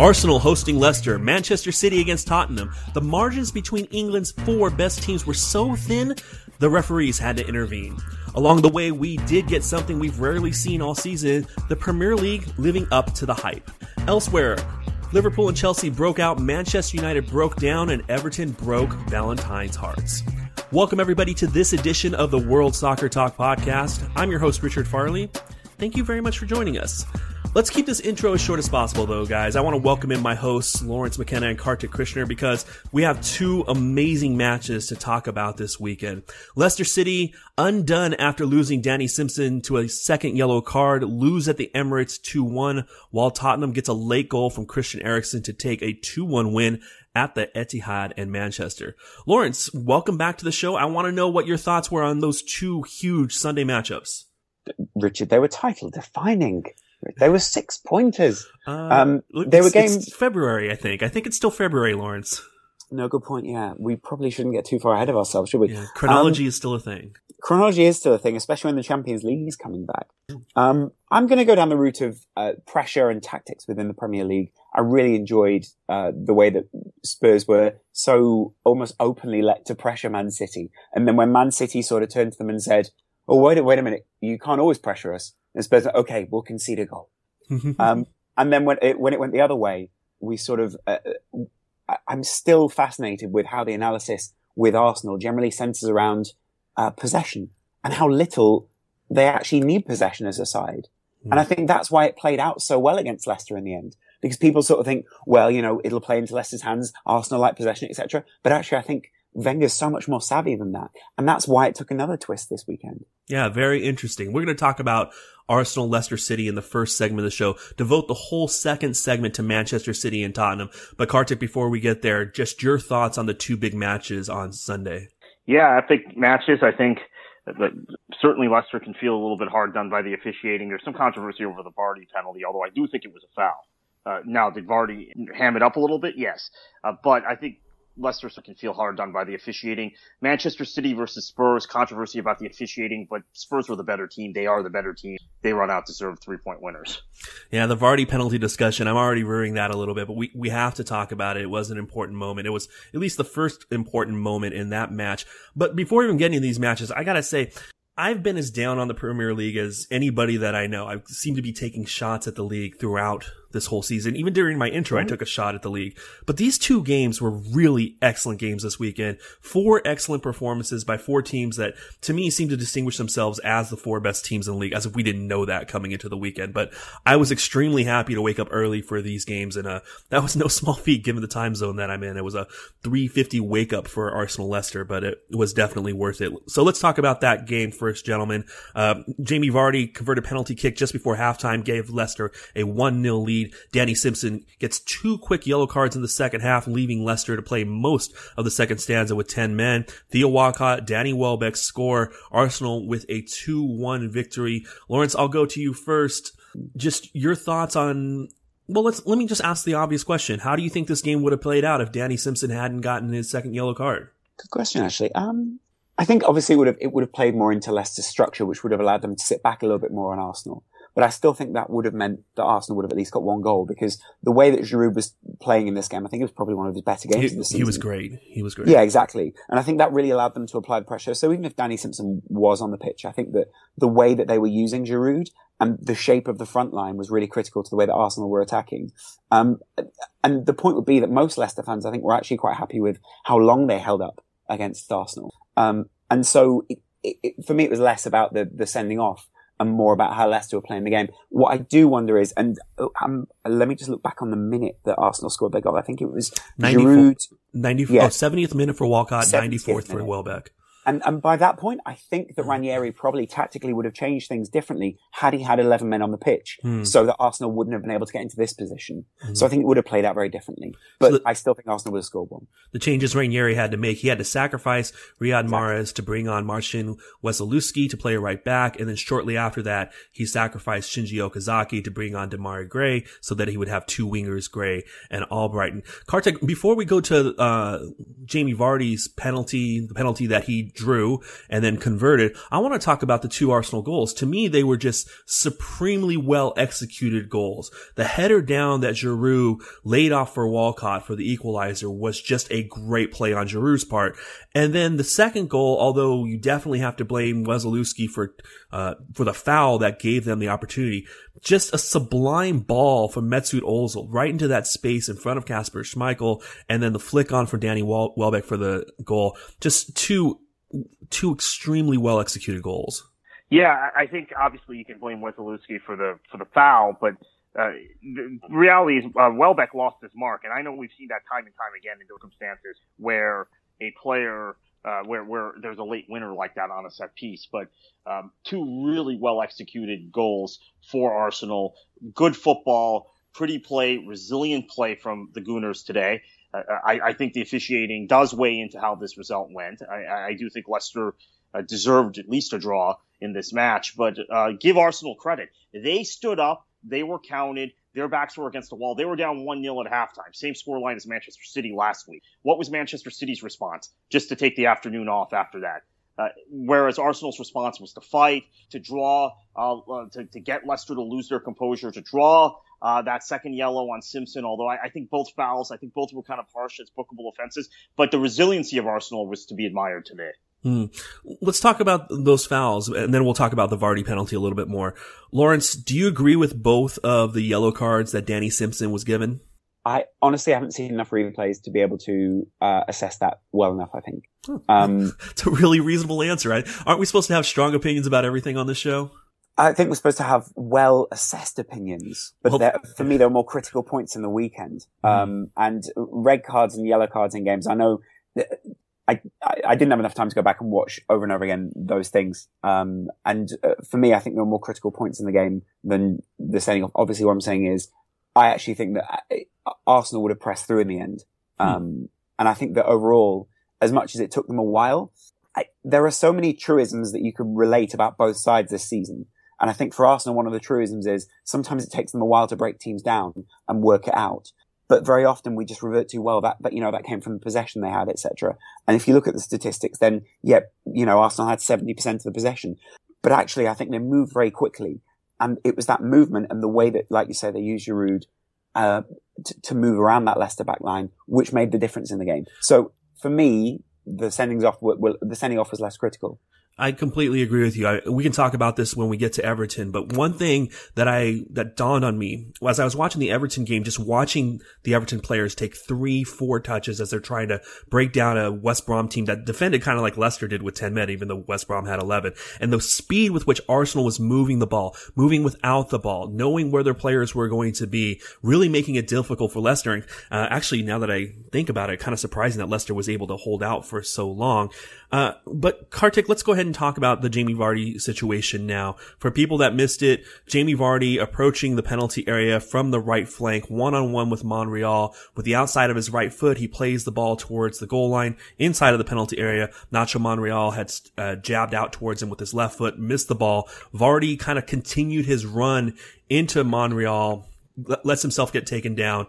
Arsenal hosting Leicester, Manchester City against Tottenham. The margins between England's four best teams were so thin, the referees had to intervene. Along the way, we did get something we've rarely seen all season the Premier League living up to the hype. Elsewhere, Liverpool and Chelsea broke out, Manchester United broke down, and Everton broke Valentine's hearts. Welcome, everybody, to this edition of the World Soccer Talk podcast. I'm your host, Richard Farley. Thank you very much for joining us. Let's keep this intro as short as possible, though, guys. I want to welcome in my hosts, Lawrence McKenna and Kartik Krishnaiyer, because we have two amazing matches to talk about this weekend. Leicester City, undone after losing Danny Simpson to a second yellow card, lose at the Emirates 2-1, while Tottenham gets a late goal from Christian Eriksen to take a 2-1 win at the Etihad and Manchester. Lawrence, welcome back to the show. I want to know what your thoughts were on those two huge Sunday matchups. Richard, they were title defining. They were six pointers. Uh, Um, look, they were games- February, I think. I think it's still February, Lawrence. No, good point. Yeah, we probably shouldn't get too far ahead of ourselves, should we? Yeah, chronology Um, is still a thing. chronology is still a thing, especially when the Champions League is coming back. Um, I'm going to go down the route of uh, pressure and tactics within the Premier League. I really enjoyed uh, the way that Spurs were so almost openly let to pressure Man City, and then when Man City sort of turned to them and said, "Oh, wait, a- wait a minute, you can't always pressure us," and Spurs, went, "Okay, we'll concede a goal." Um, and then when it, when it went the other way, we sort of, uh, I- I'm still fascinated with how the analysis with Arsenal generally centers around uh, possession and how little they actually need possession as a side. And I think that's why it played out so well against Leicester in the end, because people sort of think, well, you know, it'll play into Leicester's hands, Arsenal like possession, etc. But actually, I think Wenger's so much more savvy than that, and that's why it took another twist this weekend. Yeah, very interesting. We're going to talk about Arsenal, Leicester City in the first segment of the show. Devote the whole second segment to Manchester City and Tottenham. But Kartik, before we get there, just your thoughts on the two big matches on Sunday. Yeah, epic matches. I think that certainly Leicester can feel a little bit hard done by the officiating. There's some controversy over the Vardy penalty, although I do think it was a foul. Uh, now, did Vardy ham it up a little bit? Yes. Uh, but I think Leicester can feel hard done by the officiating. Manchester City versus Spurs, controversy about the officiating, but Spurs were the better team. They are the better team. They run out to serve three point winners. Yeah, the Vardy penalty discussion, I'm already rearing that a little bit, but we, we have to talk about it. It was an important moment. It was at least the first important moment in that match. But before even getting to these matches, I gotta say, I've been as down on the Premier League as anybody that I know. I seem to be taking shots at the league throughout this whole season. Even during my intro, I took a shot at the league. But these two games were really excellent games this weekend. Four excellent performances by four teams that, to me, seem to distinguish themselves as the four best teams in the league, as if we didn't know that coming into the weekend. But I was extremely happy to wake up early for these games, and uh, that was no small feat given the time zone that I'm in. It was a 350 wake up for Arsenal Leicester, but it was definitely worth it. So let's talk about that game first, gentlemen. Uh, Jamie Vardy converted a penalty kick just before halftime, gave Leicester a 1-0 lead. Danny Simpson gets two quick yellow cards in the second half, leaving Leicester to play most of the second stanza with 10 men. Theo Walcott, Danny Welbeck score Arsenal with a 2-1 victory. Lawrence, I'll go to you first. Just your thoughts on well, let's let me just ask the obvious question. How do you think this game would have played out if Danny Simpson hadn't gotten his second yellow card? Good question, actually. Um, I think obviously it would have it would have played more into Leicester's structure, which would have allowed them to sit back a little bit more on Arsenal. But I still think that would have meant that Arsenal would have at least got one goal because the way that Giroud was playing in this game, I think it was probably one of his better games He, of the season. he was great. He was great. Yeah, exactly. And I think that really allowed them to apply the pressure. So even if Danny Simpson was on the pitch, I think that the way that they were using Giroud and the shape of the front line was really critical to the way that Arsenal were attacking. Um, and the point would be that most Leicester fans, I think, were actually quite happy with how long they held up against Arsenal. Um, and so it, it, for me, it was less about the, the sending off and more about how Leicester were playing the game. What I do wonder is, and um, let me just look back on the minute that Arsenal scored their goal. I think it was 94 Giroud. 90, Yeah. oh, 70th minute for Walcott, 70th 94th for minute. Welbeck. And, and by that point, I think that Ranieri probably tactically would have changed things differently had he had 11 men on the pitch Hmm. so that Arsenal wouldn't have been able to get into this position. So I think it would have played out very differently. But So the- I still think Arsenal would have scored one. the changes Ranieri had to make. He had to sacrifice Riyad Mahrez to bring on Marcin Wasilewski to play right back. And then shortly after that, he sacrificed Shinji Okazaki to bring on Demarai Gray so that he would have two wingers, Gray and Albrighton. Kartik, before we go to, uh, Jamie Vardy's penalty, the penalty that he drew and then converted, I want to talk about the two Arsenal goals. To me, they were just supremely well executed goals. The header down that Giroud laid off for Walcott for the equalizer was just a great play on Giroud's part. And then the second goal, although you definitely have to blame Wasilewski for, uh, for the foul that gave them the opportunity, just a sublime ball from Mesut Ozil right into that space in front of Kasper Schmeichel and then the flick on for Danny Wel- Welbeck for the goal. Just two, two extremely well executed goals. Yeah, I think obviously you can blame Wasilewski for the for the foul, but uh, the reality is uh, Welbeck lost his mark, and I know we've seen that time and time again in circumstances where a player uh, where where there's a late winner like that on a set piece. But um, two really well executed goals for Arsenal, good football, pretty play, resilient play from the Gooners today. Uh, I, I think the officiating does weigh into how this result went. I, I- do think Leicester uh, deserved at least a draw in this match, but uh, give Arsenal credit. They stood up, they were counted, their backs were against the wall. They were down 1 0 at halftime. Same scoreline as Manchester City last week. What was Manchester City's response? Just to take the afternoon off after that. Uh, whereas Arsenal's response was to fight, to draw, uh, uh, to, to get Leicester to lose their composure, to draw uh, that second yellow on Simpson. Although I, I think both fouls, I think both were kind of harsh as bookable offenses. But the resiliency of Arsenal was to be admired today. Hmm. Let's talk about those fouls, and then we'll talk about the Vardy penalty a little bit more. Lawrence, do you agree with both of the yellow cards that Danny Simpson was given? I honestly haven't seen enough replays to be able to uh, assess that well enough, I think. Um, It's a really reasonable answer. I, aren't we supposed to have strong opinions about everything on this show? I think we're supposed to have well assessed opinions, but Well- for me, there are more critical points in the weekend. Um, and red cards and yellow cards in games. I know that I, I, didn't have enough time to go back and watch over and over again those things. Um, and uh, for me, I think there are more critical points in the game than the sending off. Obviously, what I'm saying is I actually think that uh, Arsenal would have pressed through in the end. Um, and I think that overall, as much as it took them a while, I, there are so many truisms that you could relate about both sides this season. And I think for Arsenal, one of the truisms is sometimes it takes them a while to break teams down and work it out. But very often we just revert to, well, that, that, you know, that came from the possession they had, etc. And if you look at the statistics, then, yeah, you know, Arsenal had 70% of the possession. But actually, I think they moved very quickly. And it was that movement and the way that, like you say, they used Giroud, uh, to, to move around that Leicester back line, which made the difference in the game. So for me, the sendings off were, were the sending off was less critical. I completely agree with you. I, we can talk about this when we get to Everton, but one thing that I, that dawned on me was I was watching the Everton game, just watching the Everton players take three, four touches as they're trying to break down a West Brom team that defended kind of like Leicester did with 10 men, even though West Brom had 11. And the speed with which Arsenal was moving the ball, moving without the ball, knowing where their players were going to be, really making it difficult for Leicester. And, uh, actually, now that I think about it, kind of surprising that Leicester was able to hold out for so long. Uh, but Kartik, let's go ahead and talk about the Jamie Vardy situation now. For people that missed it, Jamie Vardy approaching the penalty area from the right flank, one on one with Monreal. With the outside of his right foot, he plays the ball towards the goal line inside of the penalty area. Nacho Monreal had uh, jabbed out towards him with his left foot, missed the ball. Vardy kind of continued his run into Monreal, lets himself get taken down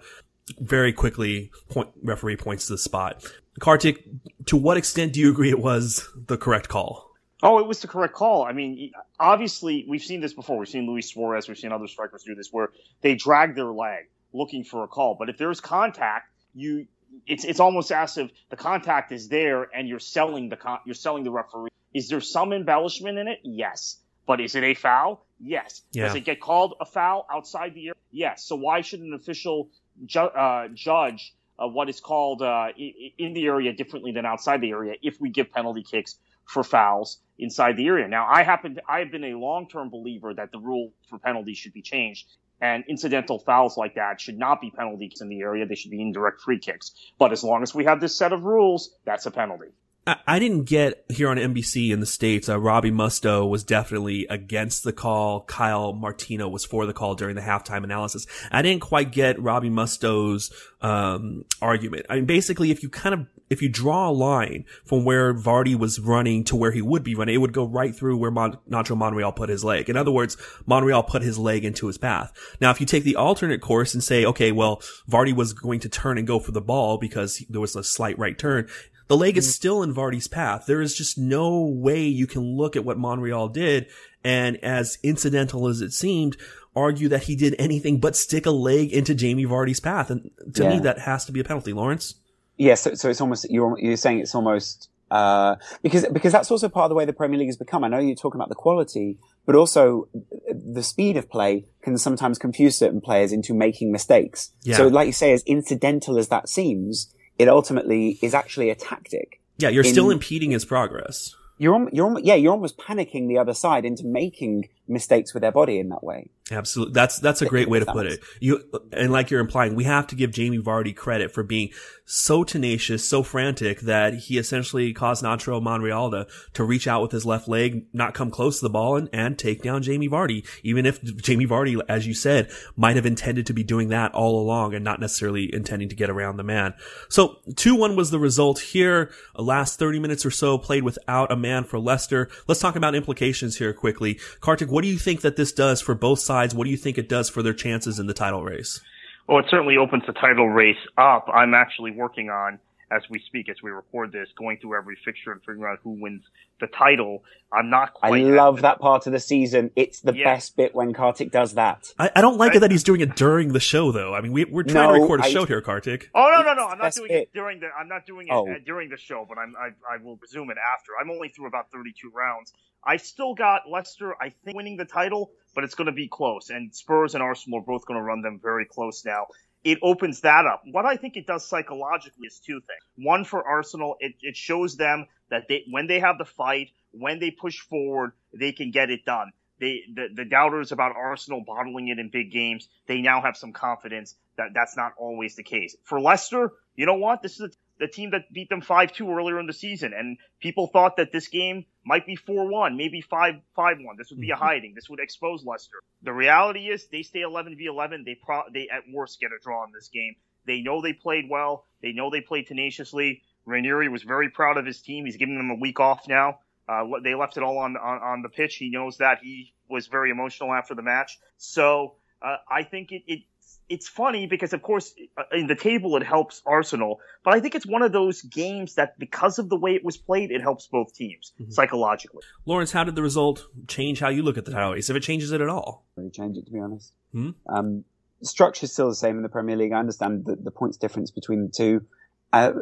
very quickly. Point, referee points to the spot. Kartik, to what extent do you agree it was the correct call? Oh, it was the correct call. I mean, obviously, we've seen this before. We've seen Luis Suarez, we've seen other strikers do this, where they drag their leg looking for a call. But if there's contact, you it's it's almost as if the contact is there and you're selling the con- you're selling the referee. Is there some embellishment in it? Yes. But is it a foul? Yes. Yeah. Does it get called a foul outside the area? Yes. So why should an official ju- uh, judge uh, what is called uh, in the area differently than outside the area if we give penalty kicks for fouls inside the area? Now, I happen to, I have been a long-term believer that the rule for penalties should be changed. And incidental fouls like that should not be penalties in the area. They should be indirect free kicks. But as long as we have this set of rules, that's a penalty. I didn't get here on NBC in the States, uh, Robbie Mustoe was definitely against the call. Kyle Martino was for the call during the halftime analysis. I didn't quite get Robbie Mustoe's, um, argument. I mean, basically, if you kind of, if you draw a line from where Vardy was running to where he would be running, it would go right through where Mon- Nacho Monreal put his leg. In other words, Monreal put his leg into his path. Now, if you take the alternate course and say, okay, well, Vardy was going to turn and go for the ball because there was a slight right turn, the leg is still in Vardy's path. There is just no way you can look at what Monreal did and as incidental as it seemed, argue that he did anything but stick a leg into Jamie Vardy's path. And to me, that has to be a penalty, Lawrence. Yeah, so, so it's almost you're you're saying it's almost uh, because because that's also part of the way the Premier League has become. I know you're talking about the quality, but also the speed of play can sometimes confuse certain players into making mistakes. Yeah. So, like you say, as incidental as that seems, it ultimately is actually a tactic. Yeah, you're still impeding his progress. You're you're yeah you're almost panicking the other side into making mistakes with their body in that way. Absolutely. That's, that's a great way to put it. You, and like you're implying, we have to give Jamie Vardy credit for being so tenacious, so frantic that he essentially caused Nacho Monreal to, to reach out with his left leg, not come close to the ball and, and take down Jamie Vardy. Even if Jamie Vardy, as you said, might have intended to be doing that all along and not necessarily intending to get around the man. So 2-1 was the result here. Last 30 minutes or so played without a man for Leicester. Let's talk about implications here quickly. Kartik, what do you think that this does for both sides? What do you think it does for their chances in the title race? Well, it certainly opens the title race up. I'm actually working on, as we speak, as we record this, going through every fixture and figuring out who wins the title. I'm not quite I quite. love that part of the season. It's the Yeah. best bit when Kartik does that. I, I don't like I- it that he's doing it during the show, though. I mean, we, we're trying to record a I- show here, Kartik. Oh no no no! I'm not doing it. it during the. I'm not doing it Oh. uh, during the show, but I'm I, I will resume it after. I'm only through about 32 rounds. I still got Leicester. I think winning the title, but it's going to be close. And Spurs and Arsenal are both going to run them very close now. It opens that up. What I think it does psychologically is two things. One for Arsenal, it, it shows them that they when they have the fight, when they push forward, they can get it done. They, the, the doubters about Arsenal bottling it in big games, they now have some confidence that that's not always the case. For Leicester, you know what? This is the team that beat them 5-2 earlier in the season. And people thought that this game might be 4-1, maybe 5-5-1. This would be a hiding. This would expose Leicester. The reality is they stay 11 v 11. They pro, they at worst get a draw in this game. They know they played well. They know they played tenaciously. Ranieri was very proud of his team. He's giving them a week off now. Uh, they left it all on, on, on the pitch. He knows that. He was very emotional after the match. So, uh, I think it, it, it's funny because of course uh, in the table it helps Arsenal, but I think it's one of those games that because of the way it was played, it helps both teams Mhm. psychologically. Lawrence, how did the result change how you look at the title race? If it changes it at all? really change it, to be honest. Hmm? Um, the structure's still the same in the Premier League. I understand the, the points difference between the two. Uh,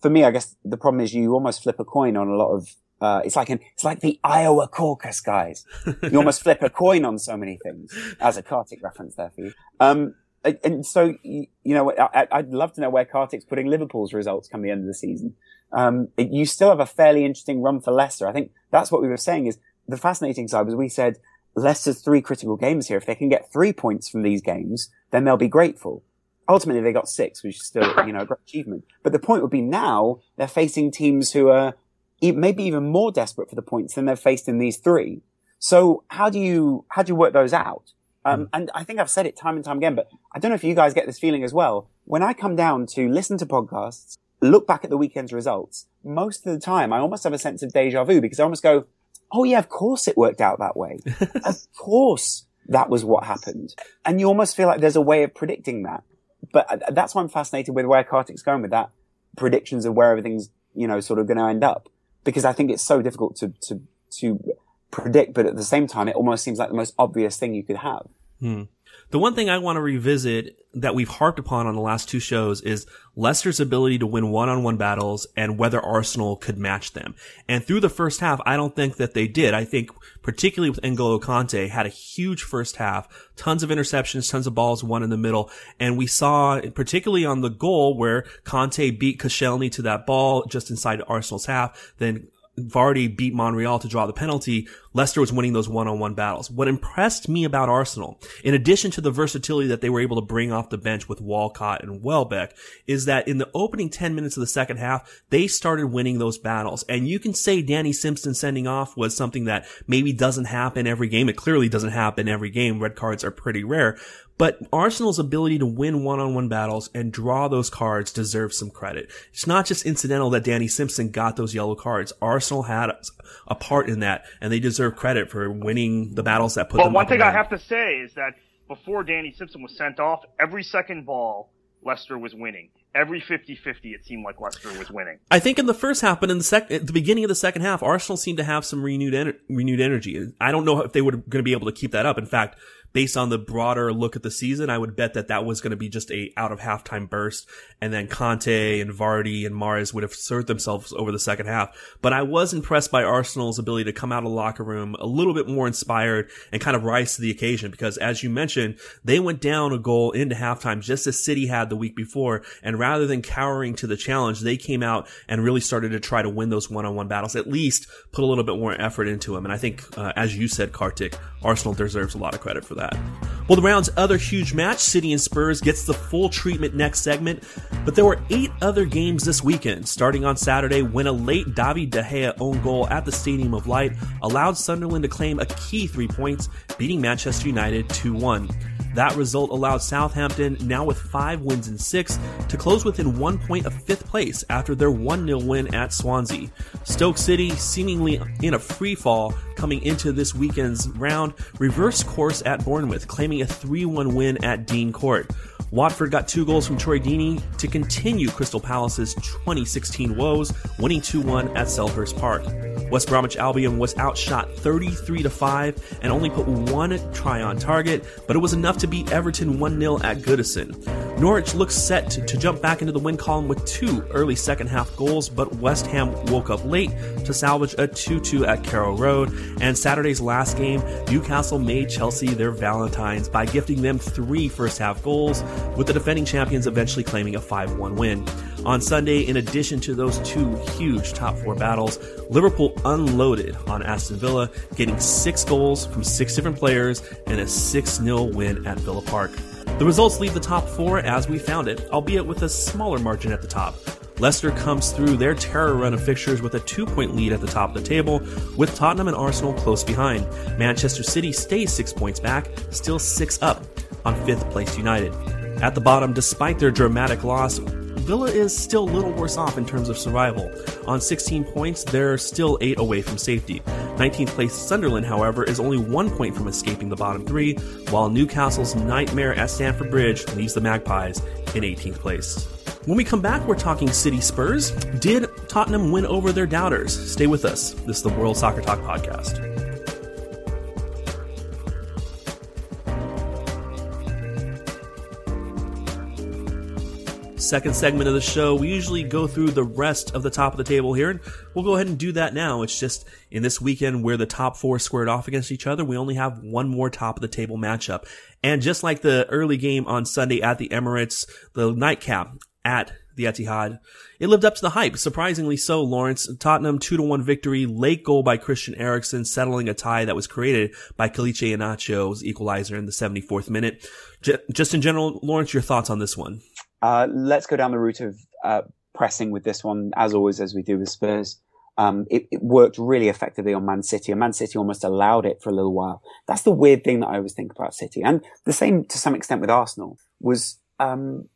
for me, I guess the problem is you almost flip a coin on a lot of. Uh, it's like an, it's like the Iowa caucus, guys. You almost flip a coin on so many things. As a Kartik reference there for you. Um, and- so you, know, I, I'd love to know where Kartik's putting Liverpool's results come the end of the season. Um, you still have a fairly interesting run for Leicester. I think that's what we were saying is the fascinating side was we said Leicester's three critical games here. If they can get three points from these games, then they'll be grateful. Ultimately, they got six, which is still, you know, a great achievement. But the point would be now they're facing teams who are maybe even more desperate for the points than they've faced in these three. So how do you, how do you work those out? Um, and I think I've said it time and time again, but I don't know if you guys get this feeling as well. When I come down to listen to podcasts, look back at the weekend's results, most of the time I almost have a sense of deja vu because I almost go, Oh yeah, of course it worked out that way. of course that was what happened. And you almost feel like there's a way of predicting that. But uh, that's why I'm fascinated with where Kartik's going with that predictions of where everything's, you know, sort of going to end up. Because I think it's so difficult to, to to predict, but at the same time, it almost seems like the most obvious thing you could have. Hmm. The one thing I want to revisit that we've harped upon on the last two shows is Leicester's ability to win one-on-one battles and whether Arsenal could match them. And through the first half, I don't think that they did. I think particularly with N'Golo Kante had a huge first half, tons of interceptions, tons of balls won in the middle. And we saw particularly on the goal where Kante beat Koscielny to that ball just inside Arsenal's half. Then Vardy beat Monreal to draw the penalty, Leicester was winning those one-on-one battles. What impressed me about Arsenal, in addition to the versatility that they were able to bring off the bench with Walcott and Welbeck, is that in the opening 10 minutes of the second half, they started winning those battles. And you can say Danny Simpson sending off was something that maybe doesn't happen every game. It clearly doesn't happen every game. Red cards are pretty rare. But Arsenal's ability to win one-on-one battles and draw those cards deserves some credit. It's not just incidental that Danny Simpson got those yellow cards. Arsenal had a part in that, and they deserve credit for winning the battles that put but them. But one thing. I have to say is that before Danny Simpson was sent off, every second ball Leicester was winning. Every 50-50, it seemed like Leicester was winning. I think in the first half, but in the sec- at the beginning of the second half, Arsenal seemed to have some renewed en- renewed energy. I don't know if they were going to be able to keep that up. In fact, based on the broader look at the season, I would bet that that was going to be just a out of halftime burst. And then Kante and Vardy and Mahrez would have served themselves over the second half. But I was impressed by Arsenal's ability to come out of the locker room a little bit more inspired and kind of rise to the occasion. Because as you mentioned, they went down a goal into halftime just as City had the week before. And rather than cowering to the challenge, they came out and really started to try to win those one-on-one battles, at least put a little bit more effort into them. And I think, uh, as you said, Kartik, Arsenal deserves a lot of credit for that that. Well, the round's other huge match, City and Spurs, gets the full treatment next segment, but there were eight other games this weekend. Starting on Saturday, when a late David De Gea own goal at the Stadium of Light allowed Sunderland to claim a key three points, beating Manchester United 2 1. That result allowed Southampton, now with five wins in six, to close within one point of fifth place after their 1 0 win at Swansea. Stoke City, seemingly in a free fall coming into this weekend's round, reversed course at Bournemouth, claiming a 3 1 win at Dean Court. Watford got two goals from Troy Deeney to continue Crystal Palace's 2016 woes, winning 2-1 at Selhurst Park. West Bromwich Albion was outshot 33 to 5 and only put one try on target, but it was enough to beat Everton 1-0 at Goodison. Norwich looks set to, to, jump back into the win column with two early second half goals, but West Ham woke up late to salvage a 2-2 at Carrow Road. And Saturday's last game, Newcastle made Chelsea their Valentines by gifting them three first half goals, with the defending champions eventually claiming a 5-1 win. On Sunday, in addition to those two huge top four battles, Liverpool unloaded on Aston Villa, getting six goals from six different players and a 6-0 win at Villa Park. The results leave the top four as we found it, albeit with a smaller margin at the top. Leicester comes through their terror run of fixtures with a two point lead at the top of the table, with Tottenham and Arsenal close behind. Manchester City stays six points back, still six up on fifth place United. At the bottom, despite their dramatic loss, Villa is still a little worse off in terms of survival. On 16 points, they're still 8 away from safety. 19th place Sunderland, however, is only 1 point from escaping the bottom 3, while Newcastle's nightmare at Stamford Bridge leaves the Magpies in 18th place. When we come back, we're talking City Spurs. Did Tottenham win over their doubters? Stay with us. This is the World Soccer Talk Podcast. second segment of the show, we usually go through the rest of the top of the table here, and we'll go ahead and do that now. It's just in this weekend where the top four squared off against each other, we only have one more top of the table matchup. And just like the early game on Sunday at the Emirates, the nightcap at the Etihad, it lived up to the hype. Surprisingly so, Lawrence. Tottenham 2 to 1 victory, late goal by Christian Eriksen, settling a tie that was created by Kelechi Iheanacho's equalizer in the 74th minute. J- just in general, Lawrence, your thoughts on this one? Uh, let's go down the route of uh, pressing with this one, as always, as we do with Spurs. Um, it, it, worked really effectively on Man City, and Man City almost allowed it for a little while. That's the weird thing that I always think about City, and the same to some extent with Arsenal was um,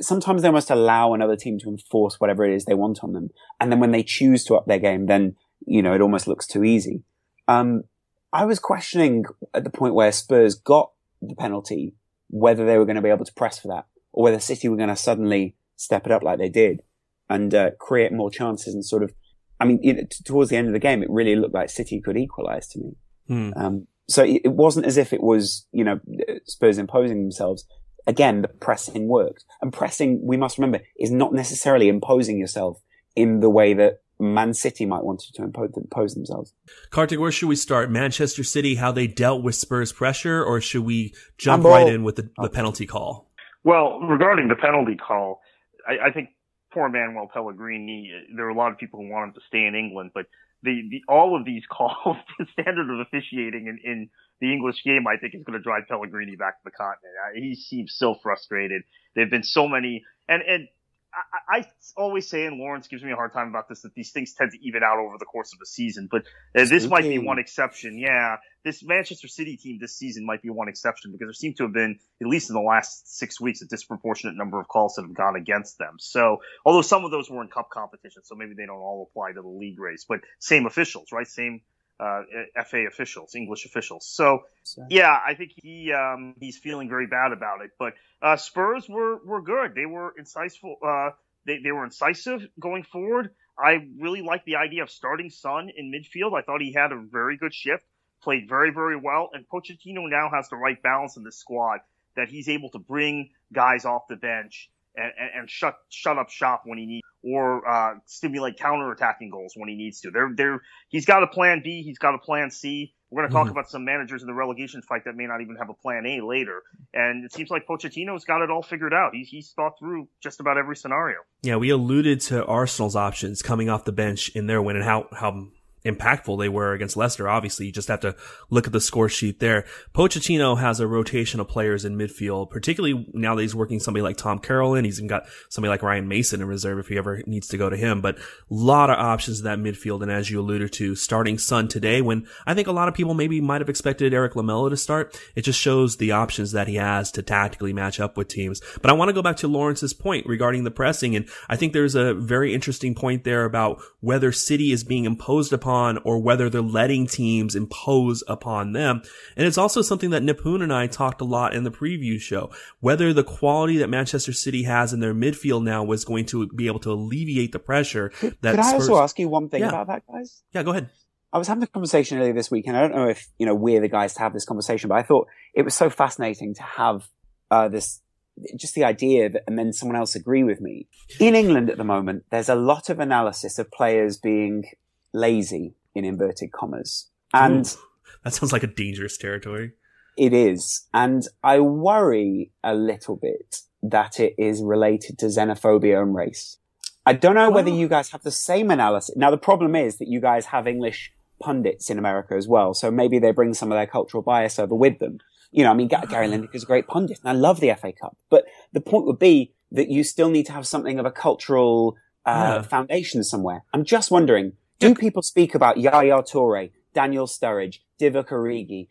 sometimes they almost allow another team to enforce whatever it is they want on them, and then when they choose to up their game, then you know it almost looks too easy. Um, I was questioning at the point where Spurs got the penalty whether they were going to be able to press for that or whether City were going to suddenly step it up like they did and uh, create more chances and sort of I mean, you know, t- towards the end of the game, it really looked like City could equalize to me. Hmm. Um, so it, it wasn't as if it was, you know, Spurs imposing themselves. Again, the pressing worked. And pressing, we must remember, is not necessarily imposing yourself in the way that Man City might want to impose, impose themselves. Kartik, where should we start? Manchester City, how they dealt with Spurs pressure, or should we jump I'm all- right in with the, the penalty call? Well, regarding the penalty call, I, I think poor Manuel Pellegrini. There are a lot of people who want him to stay in England, but the, the all of these calls, the standard of officiating in, in the English game, I think is going to drive Pellegrini back to the continent. He seems so frustrated. There've been so many, and and I, I always say, and Lawrence gives me a hard time about this, that these things tend to even out over the course of a season. But uh, this might be one exception. Yeah, this Manchester City team this season might be one exception because there seem to have been, at least in the last six weeks, a disproportionate number of calls that have gone against them. So, although some of those were in cup competition, so maybe they don't all apply to the league race, but same officials, right? Same uh, FA officials, English officials. So, So- yeah, I think he um, he's feeling very bad about it. But uh, Spurs were were good. They were incisive. Uh, they they were incisive going forward. I really like the idea of starting Son in midfield. I thought he had a very good shift, played very very well, and Pochettino now has the right balance in the squad that he's able to bring guys off the bench and, and, and shut shut up shop when he needs, or uh, stimulate counter-attacking goals when he needs to. They're, they're, he's got a plan B, he's got a plan C. We're going to talk Mhm. about some managers in the relegation fight that may not even have a plan A later. And it seems like Pochettino's got it all figured out. He's, he's thought through just about every scenario. Yeah, we alluded to Arsenal's options coming off the bench in their win and how, how impactful they were against Leicester. Obviously, you just have to look at the score sheet there. Pochettino has a rotation of players in midfield, particularly now that he's working somebody like Tom Carroll in. He's even got somebody like Ryan Mason in reserve if he ever needs to go to him. But a lot of options in that midfield. And as you alluded to, starting Son today when I think a lot of people maybe might have expected Erik Lamela to start. It just shows the options that he has to tactically match up with teams. But I want to go back to Lawrence's point regarding the pressing. And I think there's a very interesting point there about whether City is being imposed upon or whether they're letting teams impose upon them. And it's also something that Nipun and I talked a lot in the preview show, whether the quality that Manchester City has in their midfield now was going to be able to alleviate the pressure that Could I Spurs- also ask you one thing Yeah. about that, guys? Yeah, go ahead. I was having a conversation earlier this week, and I don't know if you know we're the guys to have this conversation, but I thought it was so fascinating to have uh, this, just the idea that, and then someone else agree with me. In England at the moment, there's a lot of analysis of players being lazy in inverted commas, and Ooh, that sounds like a dangerous territory. it is, and I worry a little bit that it is related to xenophobia and race. I don't know whether Oh. you guys have the same analysis. Now, the problem is that you guys have English pundits in America as well, so maybe they bring some of their cultural bias over with them. You know, I mean, Gary Gary is a great pundit, and I love the FA Cup, but the point would be that you still need to have something of a cultural uh, Yeah. foundation somewhere. I'm just wondering, do people speak about Yaya Toure, Daniel Sturridge, Divock Origi,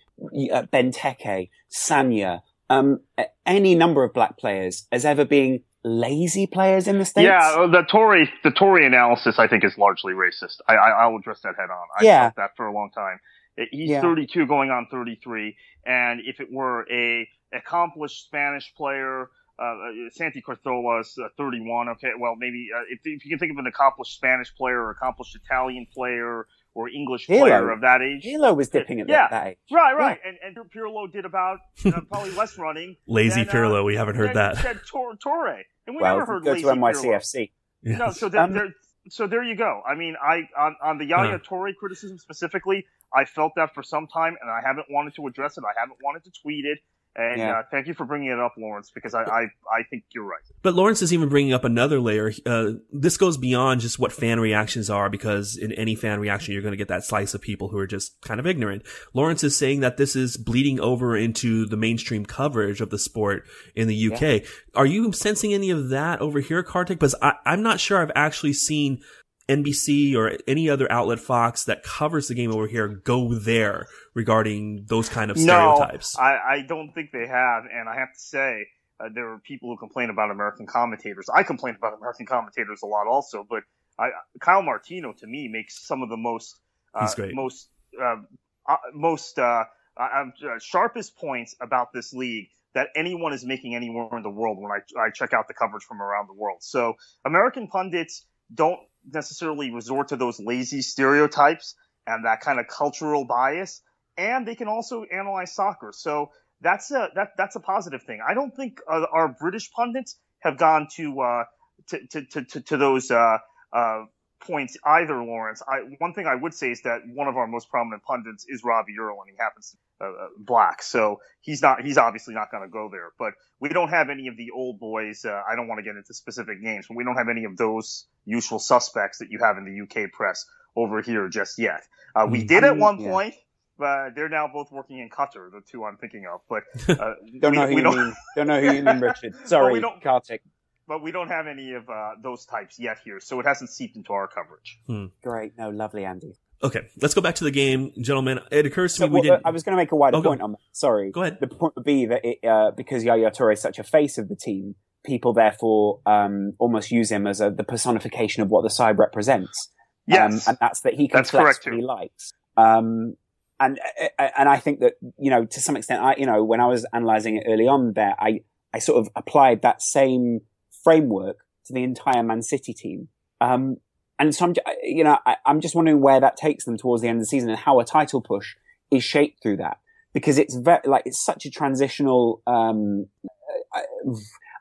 uh, Benteke, Sagna, um, any number of black players as ever being lazy players in the States? Yeah, uh, the Toure the Toure analysis I think is largely racist. I I, I will address that head on. I Yeah. felt that for a long time. Uh, He's Yeah. 32 going on 33, and if it were a accomplished Spanish player, uh, uh, Santi Cazorla is uh, 31. Okay, well maybe uh, if, if you can think of an accomplished Spanish player or accomplished Italian player or English Hilo. player of that age. Hilo was dipping at Yeah. that age. Right, right, and and Pirlo did about uh, probably less running. Lazy than, uh, Pirlo, we haven't heard than- that. than Tor- Toure, and we Well, never heard go lazy to Pirlo. NYCFC. No, so there, Um, there, so there you go. I mean, I on, on the Yaya Huh. Toure criticism specifically, I felt that for some time, and I haven't wanted to address it. I haven't wanted to tweet it. And Yeah. uh, thank you for bringing it up, Lawrence, because I, I, I think you're right. But Lawrence is even bringing up another layer. Uh, this goes beyond just what fan reactions are, because in any fan reaction, you're going to get that slice of people who are just kind of ignorant. Lawrence is saying that this is bleeding over into the mainstream coverage of the sport in the UK. Are you sensing any of that over here, Kartik? Because I, I'm not sure I've actually seen NBC or any other outlet, Fox, that covers the game over here go there regarding those kind of stereotypes. No, I, I don't think they have, and I have to say, uh, there are people who complain about American commentators. I complain about American commentators a lot, also, but I, Kyle Martino to me makes some of the most uh, most uh, most uh, uh, uh, sharpest points about this league that anyone is making anywhere in the world when I, I check out the coverage from around the world. So American pundits don't necessarily resort to those lazy stereotypes and that kind of cultural bias, and they can also analyze soccer. So that's a that that's a positive thing. I don't think uh, our British pundits have gone to uh, to, to, to, to those uh, uh, points either, Lawrence. I, one thing I would say is that one of our most prominent pundits is Robbie Earle, and he happens to uh, uh, black, so he's not he's obviously not going to go there. But we don't have any of the old boys. Uh, I don't want to get into specific names, but we don't have any of those usual suspects that you have in the UK press over here just yet. Uh, we did at one yeah. point. But they're now both working in Qatar, the two I'm thinking of. But uh, don't we, know who you don't... mean. Don't know who you mean, Richard. Sorry, Kartik but we don't have any of uh, those types yet here, so it hasn't seeped into our coverage. Hmm. Great, no, lovely, Andy. Okay, let's go back to the game, gentlemen. It occurs to so, me we well, did. I was going to make a wider oh, point on that. Sorry, go ahead. The point would be that it, uh, because Yaya Toure is such a face of the team, people therefore um, almost use him as a, the personification of what the side represents. Yes, um, and that's that he can that's flex what he likes. Um, and uh, uh, and I think that you know to some extent, I you know when I was analysing it early on there, I I sort of applied that same framework to the entire Man City team. Um, and so I'm, you know, I, am just wondering where that takes them towards the end of the season and how a title push is shaped through that because it's very, like, it's such a transitional, um, uh,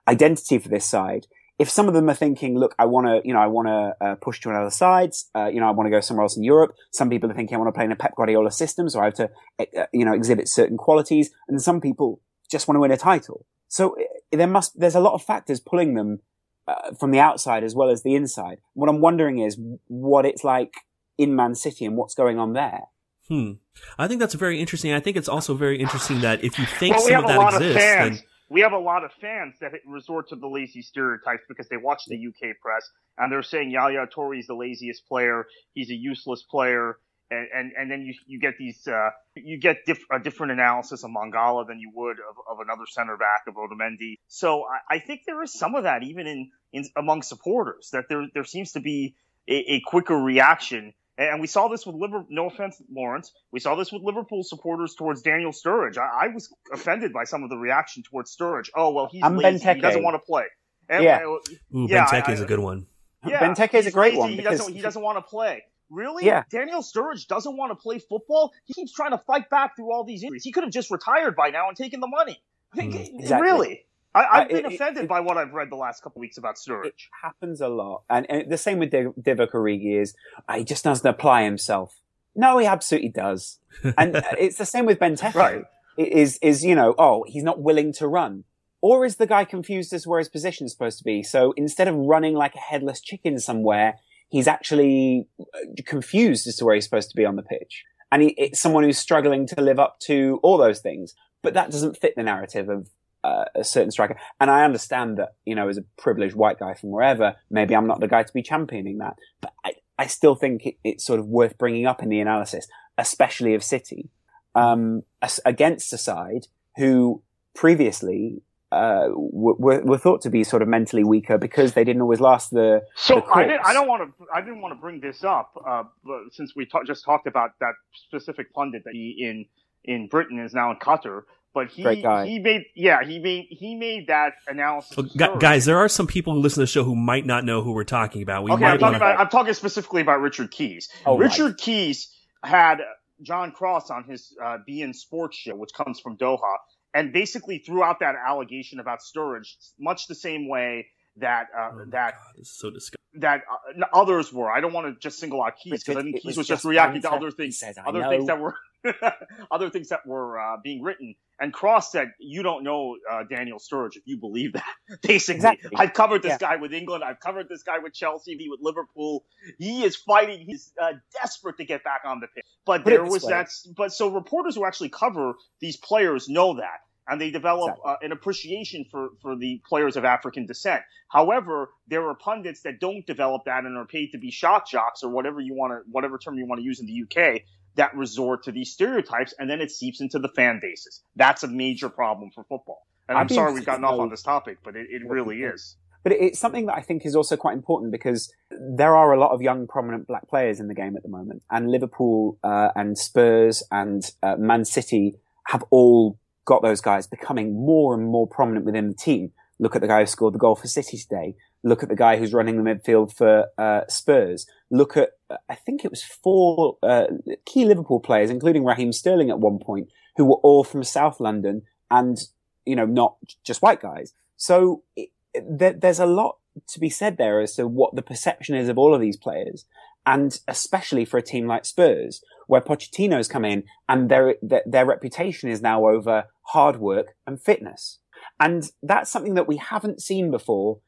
identity for this side. If some of them are thinking, look, I want to, you know, I want to uh, push to another side, uh, you know, I want to go somewhere else in Europe. Some people are thinking I want to play in a Pep Guardiola system, so I have to, uh, you know, exhibit certain qualities. And some people just want to win a title. So there must, there's a lot of factors pulling them uh, from the outside as well as the inside. What I'm wondering is what it's like in Man City and what's going on there. Hmm. I think that's very interesting. I think it's also very interesting that if you think well, some of that exists, then we have a lot of fans that resort to the lazy stereotypes because they watch the UK press and they're saying Yaya Toure is the laziest player. He's a useless player and, and, and then you, you get these, uh, you get diff- a different analysis of Mangala than you would of, of another center back of Otamendi. So I, I think there is some of that even in, in among supporters that there, there seems to be a, a quicker reaction. And we saw this with Liverpool. No offense, Lawrence. We saw this with Liverpool supporters towards Daniel Sturridge. I, I was offended by some of the reaction towards Sturridge. Oh well, he's I'm lazy. He doesn't want to play. And, yeah. Ooh, yeah, Benteke is a good one. Yeah, Benteke is a great lazy. one. He doesn't. He doesn't want to play. Really? Yeah. Daniel Sturridge doesn't want to play football. He keeps trying to fight back through all these injuries. He could have just retired by now and taken the money. Mm, exactly. Really? I, have been it, offended it, by what I've read the last couple weeks about Sturridge. It happens a lot, and, and the same with Divock Origi is uh, he just doesn't apply himself. No, he absolutely does, and uh, it's the same with Benteke. Right? Is is you know oh he's not willing to run, or is the guy confused as to where his position is supposed to be? So instead of running like a headless chicken somewhere, he's actually uh, confused as to where he's supposed to be on the pitch. And he, it's someone who's struggling to live up to all those things. But that doesn't fit the narrative of uh, a certain striker. And I understand that, you know, as a privileged white guy from wherever, maybe I'm not the guy to be championing that. But I, I still think it, it's sort of worth bringing up in the analysis, especially of City, um, against a side who previously uh, were, were thought to be sort of mentally weaker because they didn't always last the. So the I, didn't, I don't want to. I didn't want to bring this up, uh, since we ta- just talked about that specific pundit that he in in Britain is now in Qatar. But he he made yeah he made he made that analysis. Well, guys, there are some people who listen to the show who might not know who we're talking about. We okay, I'm talking, about, I'm talking specifically about Richard Keys. Oh, Richard right. Keys had John Cross on his uh, beIN Sports show, which comes from Doha, and basically threw out that allegation about Sturridge, much the same way that uh, oh that so disgusting. that uh, others were. I don't want to just single out Keys because I think Keys was, was just reacting to other things, says, other know. things that were other things that were uh, being written. And Cross said, "You don't know uh, Daniel Sturridge if you believe that." Basically, exactly. I've covered this yeah. guy with England. I've covered this guy with Chelsea, He with Liverpool. He is fighting. He's uh, desperate to get back on the pitch. But Put there was way. that. But so reporters who actually cover these players know that and they develop exactly. uh, an appreciation for, for the players of African descent. However, there are pundits that don't develop that and are paid to be shock jocks or whatever you want to, whatever term you want to use in the UK that resort to these stereotypes and then it seeps into the fan bases. That's a major problem for football. And I'm sorry we've gotten off on this topic, but it, it really is. But it's something that I think is also quite important because there are a lot of young, prominent black players in the game at the moment, and Liverpool uh, and Spurs and uh, Man City have all got those guys becoming more and more prominent within the team. Look at the guy who scored the goal for City today. Look at the guy who's running the midfield for uh, Spurs. Look at, I think it was four uh, key Liverpool players, including Raheem Sterling at one point, who were all from South London and, you know, not just white guys. So it, it, there's a lot to be said there as to what the perception is of all of these players. And especially for a team like Spurs, where Pochettino's come in and their, their, their reputation is now over hard work and fitness. And that's something that we haven't seen before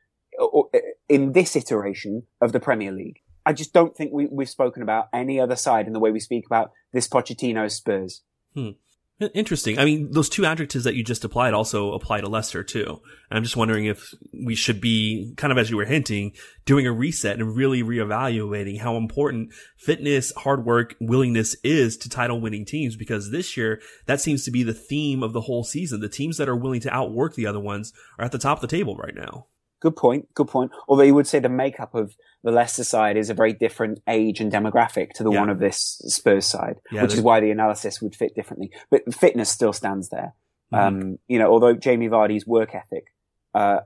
in this iteration of the Premier League. I just don't think we, have spoken about any other side in the way we speak about this Pochettino Spurs. Hmm. Interesting. I mean, those two adjectives that you just applied also apply to Leicester too. And I'm just wondering if we should be kind of, as you were hinting, doing a reset and really reevaluating how important fitness, hard work, willingness is to title winning teams. Because this year, that seems to be the theme of the whole season. The teams that are willing to outwork the other ones are at the top of the table right now. Good point. Good point. Although you would say the makeup of the Leicester side is a very different age and demographic to the yeah. one of this Spurs side, yeah, which is why the analysis would fit differently. But fitness still stands there. Mm-hmm. Um, you know, although Jamie Vardy's work ethic, uh,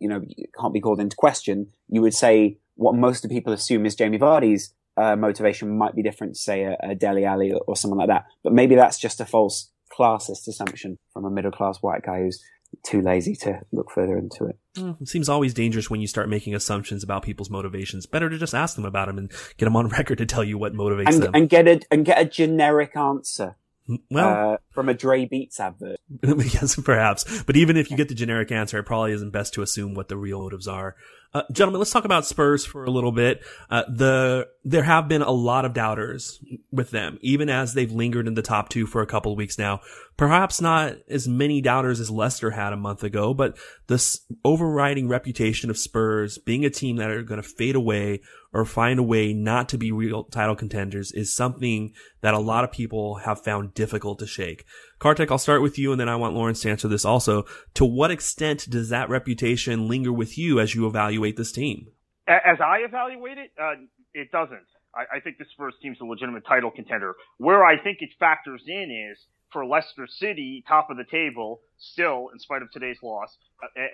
you know, can't be called into question, you would say what most of people assume is Jamie Vardy's uh, motivation might be different to say a, a Dele Alli or, or someone like that. But maybe that's just a false classist assumption from a middle class white guy who's too lazy to look further into it. It seems always dangerous when you start making assumptions about people's motivations. Better to just ask them about them and get them on record to tell you what motivates and, them. And get a and get a generic answer. Well, uh, from a Dre Beats advert. yes, perhaps. But even if you get the generic answer, it probably isn't best to assume what the real motives are. Uh, gentlemen, let's talk about Spurs for a little bit. Uh, the there have been a lot of doubters with them, even as they've lingered in the top two for a couple of weeks now. Perhaps not as many doubters as Leicester had a month ago, but this overriding reputation of Spurs being a team that are going to fade away or find a way not to be real title contenders is something that a lot of people have found difficult to shake. Kartik, I'll start with you and then I want Lawrence to answer this also. To what extent does that reputation linger with you as you evaluate this team? As I evaluate it, uh, it doesn't. I, I think the Spurs team's a legitimate title contender. Where I think it factors in is for Leicester City, top of the table, still, in spite of today's loss,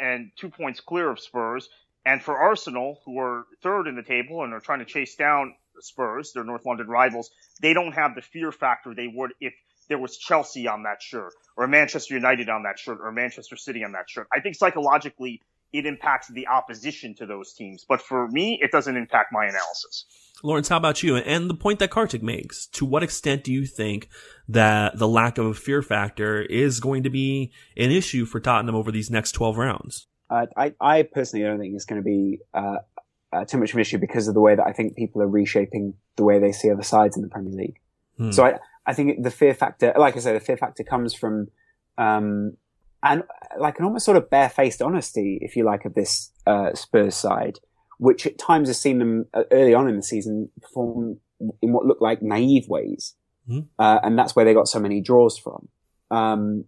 and two points clear of Spurs. And for Arsenal, who are third in the table and are trying to chase down Spurs, their North London rivals, they don't have the fear factor they would if there was Chelsea on that shirt, or Manchester United on that shirt, or Manchester City on that shirt. I think psychologically it impacts the opposition to those teams. But for me, it doesn't impact my analysis. Lawrence, how about you? And the point that Kartik makes, to what extent do you think that the lack of a fear factor is going to be an issue for Tottenham over these next 12 rounds? Uh, I, I personally don't think it's going to be uh, uh, too much of an issue because of the way that I think people are reshaping the way they see other sides in the Premier League. Hmm. So I, I think the fear factor, like I said, the fear factor comes from, um, and like an almost sort of barefaced honesty, if you like, of this uh, Spurs side, which at times has seen them uh, early on in the season perform in what looked like naive ways, mm-hmm. uh, and that's where they got so many draws from. Um,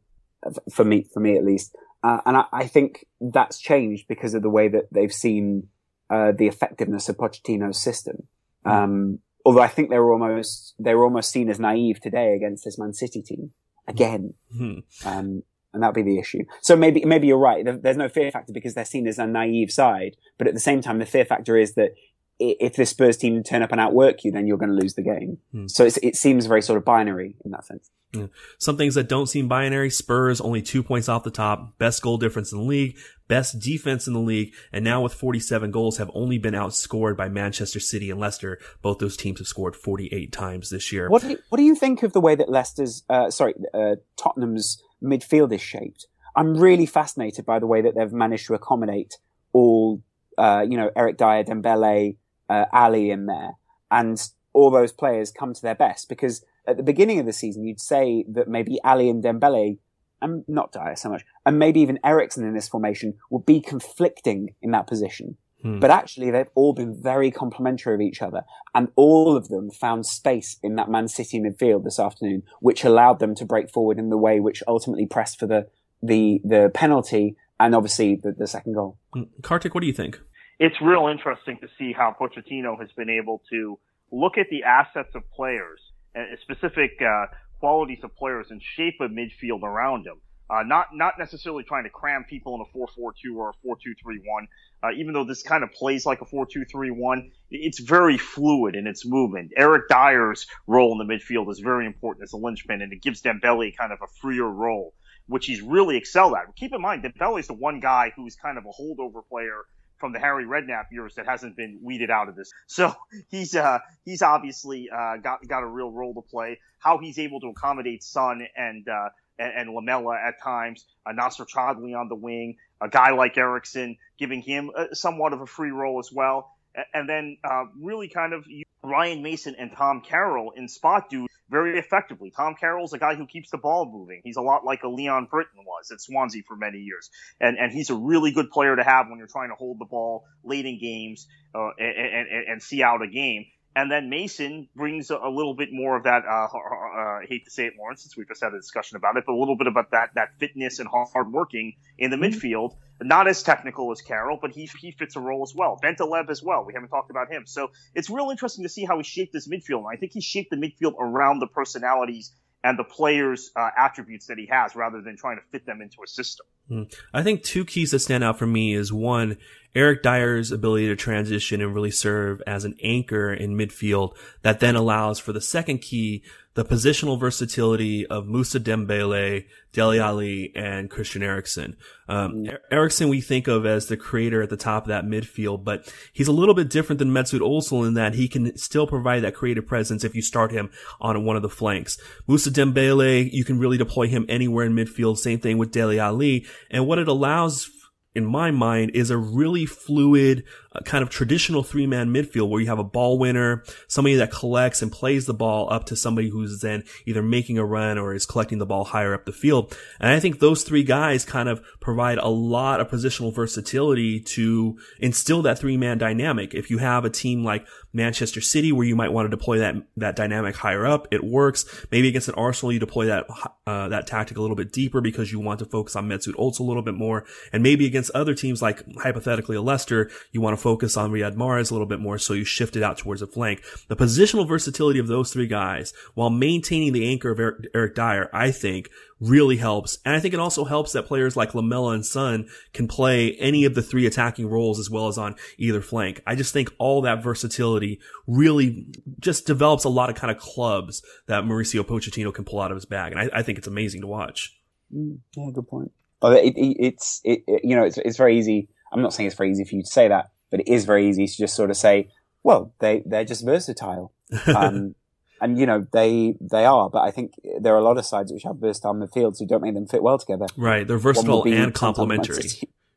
for me, for me at least, uh, and I, I, think that's changed because of the way that they've seen uh, the effectiveness of Pochettino's system. Mm-hmm. Um, although I think they were almost they were almost seen as naive today against this Man City team again. Mm-hmm. Um, and that'll be the issue. So maybe maybe you're right. There's no fear factor because they're seen as a naive side, but at the same time, the fear factor is that if the Spurs team turn up and outwork you, then you're going to lose the game. Hmm. So it seems very sort of binary in that sense. Yeah. Some things that don't seem binary. Spurs only two points off the top, best goal difference in the league, best defense in the league, and now with 47 goals have only been outscored by Manchester City and Leicester. Both those teams have scored 48 times this year. What do you, what do you think of the way that Leicester's, uh, sorry, uh, Tottenham's midfield is shaped? I'm really fascinated by the way that they've managed to accommodate all, uh, you know, Eric Dier, Dembele, uh, Alli in there, and all those players come to their best because at the beginning of the season, you'd say that maybe Alli and Dembele, and not Dier so much, and maybe even Eriksen in this formation would be conflicting in that position. Hmm. But actually, they've all been very complementary of each other, and all of them found space in that Man City midfield this afternoon, which allowed them to break forward in the way which ultimately pressed for the the the penalty and obviously the, the second goal. Hmm. Kartik, what do you think? It's real interesting to see how Pochettino has been able to look at the assets of players, uh, specific uh, qualities of players, and shape a midfield around them. Uh, not not necessarily trying to cram people in a 4-4-2 or a 4-2-3-1. Uh, even though this kind of plays like a 4-2-3-1, it's very fluid in its movement. Eric Dier's role in the midfield is very important as a linchpin, and it gives Dembele kind of a freer role, which he's really excelled at. Keep in mind, Dembele is the one guy who's kind of a holdover player from the Harry Redknapp years that hasn't been weeded out of this. So he's uh, he's obviously uh, got got a real role to play. How he's able to accommodate Son and uh, and, and Lamela at times, uh, Nacer Chadli on the wing, a guy like Eriksen, giving him a, somewhat of a free role as well. And then uh, really kind of Ryan Mason and Tom Carroll in spot dude very effectively. Tom Carroll's a guy who keeps the ball moving. He's a lot like a Leon Britton was at Swansea for many years. And, and he's a really good player to have when you're trying to hold the ball late in games uh, and, and, and see out a game. And then Mason brings a, a little bit more of that. Uh, uh, I hate to say it, Lawrence, since we just had a discussion about it, but a little bit about that that fitness and hard working in the mm-hmm. midfield. Not as technical as Carroll, but he he fits a role as well. Bentaleb as well. We haven't talked about him, so it's real interesting to see how he shaped this midfield. And I think he shaped the midfield around the personalities and the players' uh, attributes that he has, rather than trying to fit them into a system. Mm. I think two keys that stand out for me is one, Eric Dier's ability to transition and really serve as an anchor in midfield that then allows for the second key, the positional versatility of Musa Dembele, Dele Alli, and Christian Eriksen. Um. Eriksen we think of as the creator at the top of that midfield, but he's a little bit different than Mesut Ozil in that he can still provide that creative presence if you start him on one of the flanks. Musa Dembele, you can really deploy him anywhere in midfield. Same thing with Dele Alli. And what it allows in my mind, is a really fluid, kind of traditional three man midfield where you have a ball winner, somebody that collects and plays the ball up to somebody who's then either making a run or is collecting the ball higher up the field. And I think those three guys kind of provide a lot of positional versatility to instill that three man dynamic. If you have a team like Manchester City where you might want to deploy that that dynamic higher up. It works. Maybe against an Arsenal, you deploy that uh, that tactic a little bit deeper because you want to focus on Mesut Ozil a little bit more. And maybe against other teams like hypothetically a Leicester, you want to focus on Riyad Mahrez a little bit more, so you shift it out towards the flank. The positional versatility of those three guys, while maintaining the anchor of Eric, Eric Dier, I think really helps. And I think it also helps that players like Lamela and Son can play any of the three attacking roles as well as on either flank. I just think all that versatility really just develops a lot of kind of clubs that Mauricio Pochettino can pull out of his bag. And I, I think it's amazing to watch. Mm, yeah, good point. Oh, it, it, it's, it, you know, it's, it's very easy. I'm not saying it's very easy for you to say that, but it is very easy to just sort of say, well, they, they're just versatile. Um, and you know they they are, but I think there are a lot of sides which have versatile midfields who don't make them fit well together. Right, they're versatile and complementary.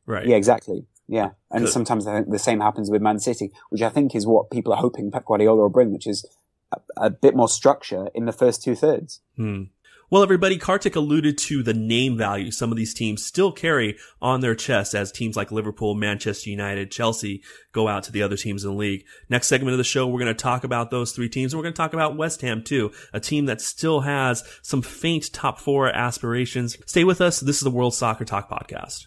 Right. Yeah, exactly. Yeah, and Good. sometimes I think the same happens with Man City, which I think is what people are hoping Pep Guardiola will bring, which is a, a bit more structure in the first two thirds. Hmm. Well, everybody, Kartik alluded to the name value some of these teams still carry on their chests as teams like Liverpool, Manchester United, Chelsea go out to the other teams in the league. Next segment of the show, we're going to talk about those three teams and we're going to talk about West Ham too, a team that still has some faint top four aspirations. Stay with us. This is the World Soccer Talk podcast.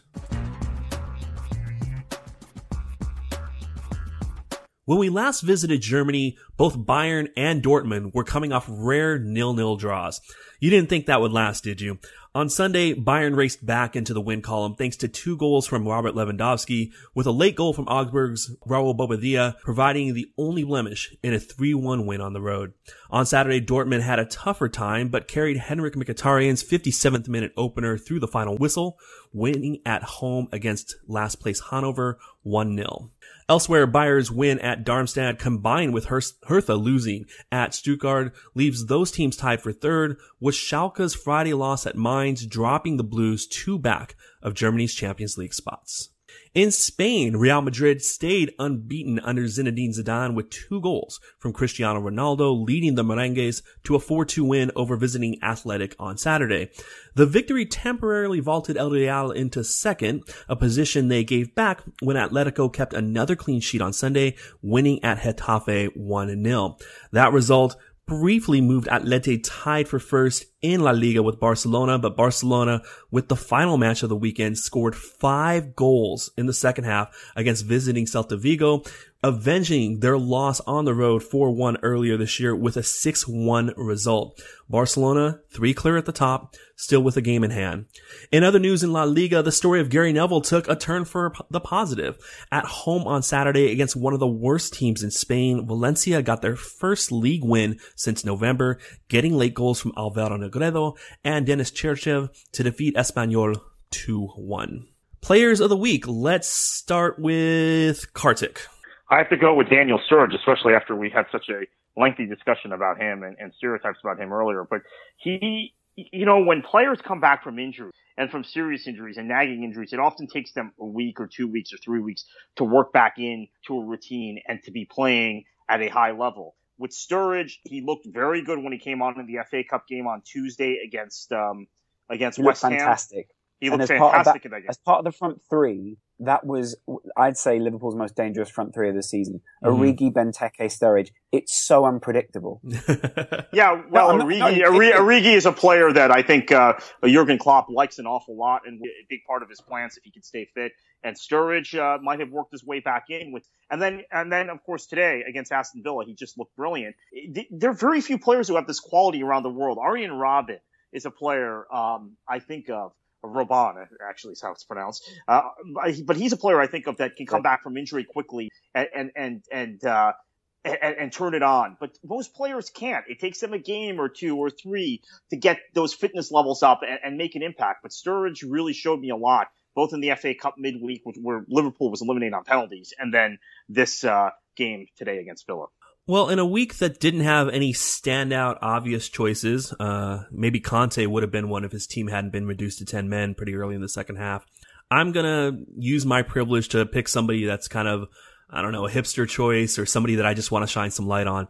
When we last visited Germany, both Bayern and Dortmund were coming off rare nil-nil draws. You didn't think that would last, did you? On Sunday, Bayern raced back into the win column thanks to two goals from Robert Lewandowski, with a late goal from Augsburg's Raul Bobadilla providing the only blemish in a 3-1 win on the road. On Saturday, Dortmund had a tougher time, but carried Henrik Mkhitaryan's 57th minute opener through the final whistle, winning at home against last place Hanover 1-0. Elsewhere, Bayern's win at Darmstadt combined with Hertha losing at Stuttgart leaves those teams tied for third, with Schalke's Friday loss at Mainz dropping the Blues two back of Germany's Champions League spots. In Spain, Real Madrid stayed unbeaten under Zinedine Zidane with two goals from Cristiano Ronaldo, leading the Merengues to a 4-2 win over visiting Athletic on Saturday. The victory temporarily vaulted El Real into second, a position they gave back when Atletico kept another clean sheet on Sunday, winning at Getafe 1-0. That result briefly moved Atleti tied for first in La Liga with Barcelona, but Barcelona, with the final match of the weekend, scored five goals in the second half against visiting Celta Vigo. Avenging their loss on the road 4-1 earlier this year with a 6-1 result. Barcelona, three clear at the top, still with a game in hand. In other news in La Liga, the story of Gary Neville took a turn for the positive. At home on Saturday against one of the worst teams in Spain, Valencia got their first league win since November, getting late goals from Alvaro Negredo and Denis Cheryshev to defeat Espanyol 2-1. Players of the week. Let's start with Kartik. I have to go with Daniel Sturridge, especially after we had such a lengthy discussion about him and, and stereotypes about him earlier. But he, you know, when players come back from injury and from serious injuries and nagging injuries, it often takes them a week or two weeks or three weeks to work back in to a routine and to be playing at a high level. With Sturridge, he looked very good when he came on in the FA Cup game on Tuesday against um, against He West Ham. fantastic. He And looked as part of fantastic that- in that game. As part of the front three, that was, I'd say, Liverpool's most dangerous front three of the season. Mhm. Origi, Benteke, Sturridge. It's so unpredictable. Yeah, well, I'm not- Origi, not Origi, kidding. Origi is a player that I think uh, Jurgen Klopp likes an awful lot, and a big part of his plans if he could stay fit. And Sturridge uh, might have worked his way back in with, and then and then of course today against Aston Villa, he just looked brilliant. There are very few players who have this quality around the world. Arjen Robin is a player um, I think of. Robon actually is how it's pronounced, uh, but he's a player I think of that can come back from injury quickly and and and and uh, and, and turn it on. But most players can't. It takes them a game or two or three to get those fitness levels up and, and make an impact. But Sturridge really showed me a lot, both in the FA Cup midweek, where Liverpool was eliminated on penalties, and then this uh, game today against Villa. Well, in a week that didn't have any standout obvious choices, uh, maybe Conte would have been one if his team hadn't been reduced to 10 men pretty early in the second half. I'm gonna use my privilege to pick somebody that's kind of, I don't know, a hipster choice or somebody that I just want to shine some light on.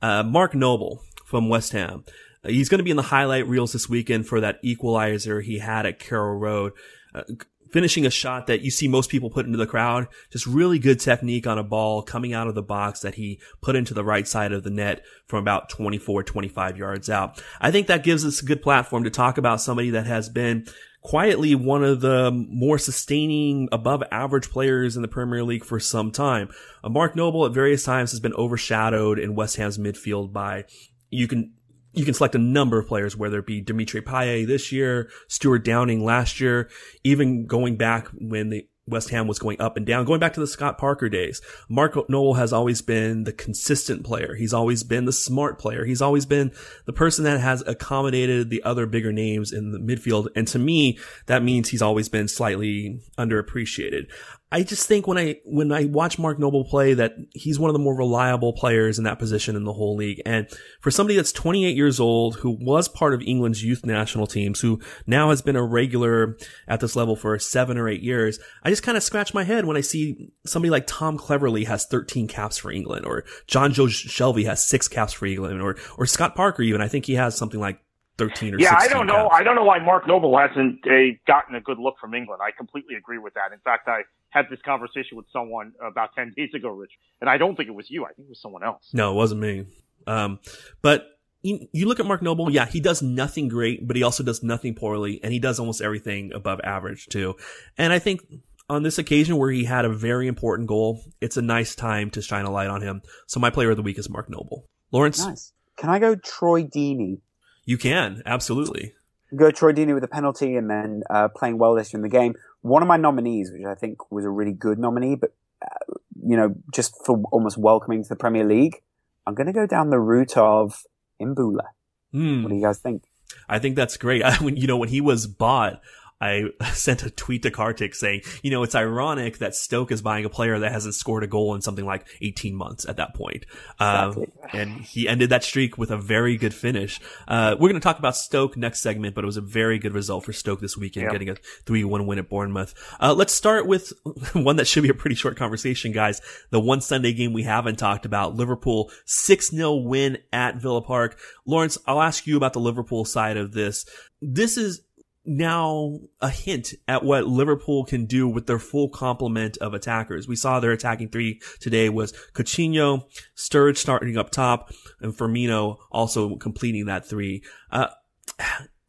Uh, Mark Noble from West Ham. Uh, He's going to be in the highlight reels this weekend for that equalizer he had at Carrow Road. Uh, finishing a shot that you see most people put into the crowd. Just really good technique on a ball coming out of the box that he put into the right side of the net from about 24, 25 yards out. I think that gives us a good platform to talk about somebody that has been quietly one of the more sustaining above average players in the Premier League for some time. Uh, Mark Noble at various times has been overshadowed in West Ham's midfield by you can you can select a number of players, whether it be Dimitri Payet this year, Stuart Downing last year, even going back when the West Ham was going up and down, going back to the Scott Parker days. Mark Noble has always been the consistent player. He's always been the smart player. He's always been the person that has accommodated the other bigger names in the midfield. And to me, that means he's always been slightly underappreciated. I just think when I when I watch Mark Noble play that he's one of the more reliable players in that position in the whole league. And for somebody that's 28 years old, who was part of England's youth national teams, who now has been a regular at this level for seven or eight years, I just kind of scratch my head when I see somebody like Tom Cleverley has 13 caps for England, or Jonjo Shelvey has six caps for England, or or Scott Parker even. I think he has something like 13 or Yeah, I don't know. caps. I don't know why Mark Noble hasn't uh, gotten a good look from England. I completely agree with that. In fact, I had this conversation with someone about 10 days ago, Rich, and I don't think it was you. I think it was someone else. No, it wasn't me. Um, but you, you look at Mark Noble, yeah, he does nothing great, but he also does nothing poorly, and he does almost everything above average too. And I think on this occasion where he had a very important goal, it's a nice time to shine a light on him. So my player of the week is Mark Noble. Lawrence, Nice. Can I go Troy Deeney? You can absolutely. Go Troy Deeney with a penalty and then uh, playing well this year in the game. One of my nominees, which I think was a really good nominee, but uh, you know, just for almost welcoming to the Premier League, I'm going to go down the route of Imbulla. Hmm. What do you guys think? I think that's great. I, when you know when he was bought, I sent a tweet to Kartik saying, you know, it's ironic that Stoke is buying a player that hasn't scored a goal in something like 18 months at that point. Um, Exactly. and he ended that streak with a very good finish. Uh, we're going to talk about Stoke next segment, but it was a very good result for Stoke this weekend, Yeah. getting a 3-1 win at Bournemouth. Uh, let's start with one that should be a pretty short conversation, guys. The one Sunday game we haven't talked about, Liverpool 6-0 win at Villa Park. Lawrence, I'll ask you about the Liverpool side of this. This is now a hint at what Liverpool can do with their full complement of attackers. We saw their attacking three today was Coutinho, Sturridge starting up top, and Firmino also completing that three. Uh,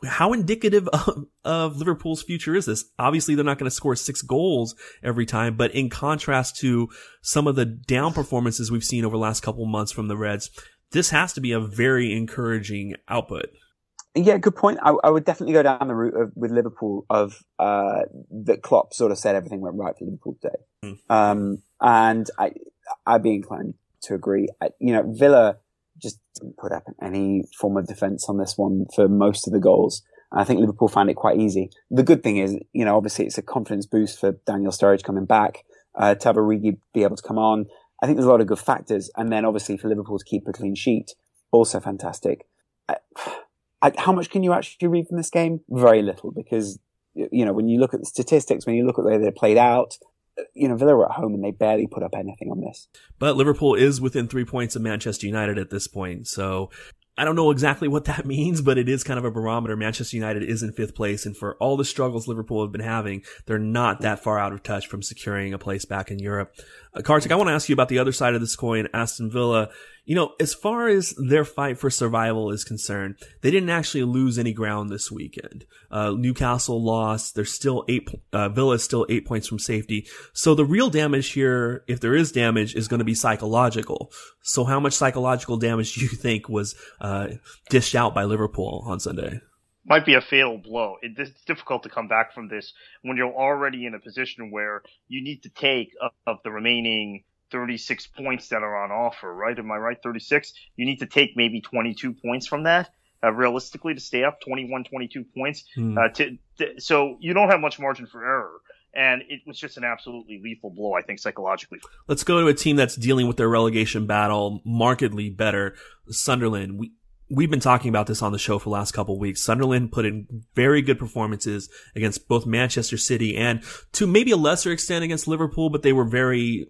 how indicative of, of, Liverpool's future is this? Obviously, they're not going to score six goals every time, but in contrast to some of the down performances we've seen over the last couple months from the Reds, this has to be a very encouraging output. Yeah, good point. I, I would definitely go down the route of, with Liverpool of uh, that Klopp sort of said everything went right for Liverpool today, mm. um, and I I'd be inclined to agree. I, you know, Villa just didn't put up any form of defence on this one for most of the goals. I think Liverpool found it quite easy. The good thing is, you know, obviously it's a confidence boost for Daniel Sturridge coming back, uh, to have Origi be able to come on. I think there's a lot of good factors. And then obviously for Liverpool to keep a clean sheet, also fantastic. I, How much can you actually read from this game? Very little because, you know, when you look at the statistics, when you look at the way they're played out, you know, Villa were at home and they barely put up anything on this. But Liverpool is within three points of Manchester United at this point. So I don't know exactly what that means, but it is kind of a barometer. Manchester United is in fifth place, and for all the struggles Liverpool have been having, they're not that far out of touch from securing a place back in Europe. Uh, Kartik, I want to ask you about the other side of this coin, Aston Villa. You know, as far as their fight for survival is concerned, they didn't actually lose any ground this weekend. Uh, Newcastle lost. They're still eight, uh, Villa is still eight points from safety. So the real damage here, if there is damage, is going to be psychological. So how much psychological damage do you think was, uh, dished out by Liverpool on Sunday? might be a fatal blow. It, it's difficult to come back from this when you're already in a position where you need to take of the remaining 36 points that are on offer, right? Am I right? 36? You need to take maybe 22 points from that. Uh, realistically to stay up 21 22 points mm. uh, to, to, so you don't have much margin for error and it was just an absolutely lethal blow, I think, psychologically. Let's go to a team that's dealing with their relegation battle markedly better. Sunderland. We we've been talking about this on the show for the last couple weeks. Sunderland put in very good performances against both Manchester City and to maybe a lesser extent against Liverpool, but they were very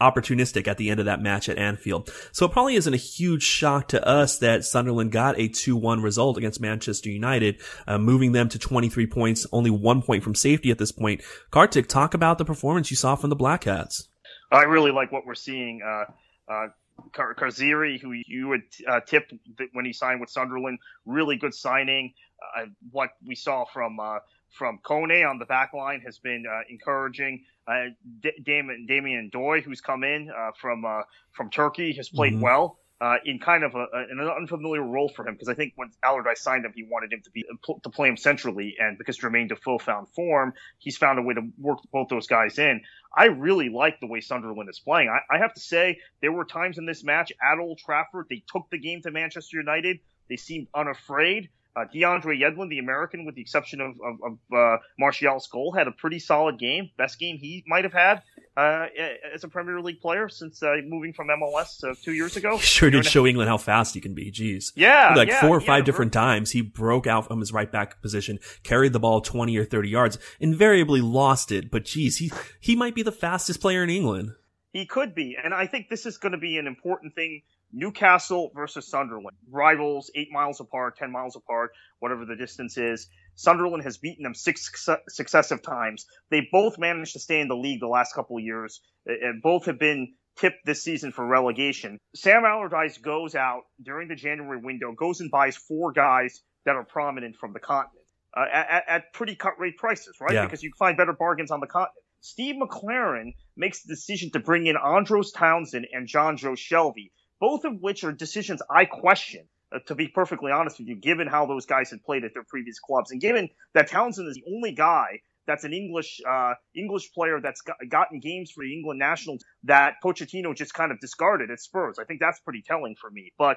opportunistic at the end of that match at Anfield. So it probably isn't a huge shock to us that Sunderland got a 2-1 result against Manchester United, uh, moving them to 23 points, only one point from safety at this point. Kartik, talk about the performance you saw from the Black Cats. I really like what we're seeing. Uh, uh, Khazri, who you would uh, tip when he signed with Sunderland, really good signing. Uh, what we saw from uh, from Kone on the back line has been uh, encouraging. Uh, D- Damien, Damien Douy, who's come in uh, from uh, from Turkey, has played mm-hmm. well. Uh, in kind of a, an unfamiliar role for him because I think when Allardyce signed him, he wanted him to be to play him centrally, and because Jermaine Defoe found form, he's found a way to work both those guys in. I really like the way Sunderland is playing. I, I have to say there were times in this match at Old Trafford they took the game to Manchester United. They seemed unafraid. Uh, DeAndre Yedlin, the American, with the exception of, of, of uh, Martial's goal, had a pretty solid game. Best game he might have had uh, as a Premier League player since uh, moving from MLS uh, two years ago. He Sure did show England how fast he can be. Jeez. Yeah. Like yeah, four or five yeah, different times, he broke out from his right back position, carried the ball 20 or 30 yards, invariably lost it. But geez, he, he might be the fastest player in England. He could be. And I think this is going to be an important thing Newcastle versus Sunderland, rivals, eight miles apart, ten miles apart, whatever the distance is. Sunderland has beaten them six successive times. They both managed to stay in the league the last couple of years, and both have been tipped this season for relegation. Sam Allardyce goes out during the January window, goes and buys four guys that are prominent from the continent uh, at, at, pretty cut rate prices, right? Yeah. Because you find better bargains on the continent. Steve McClaren makes the decision to bring in Andros Townsend and Jonjo Shelvey both of which are decisions I question. Uh, to be perfectly honest with you, given how those guys had played at their previous clubs, and given that Townsend is the only guy that's an English uh, English player that's got, gotten games for the England national that Pochettino just kind of discarded at Spurs. I think that's pretty telling for me. But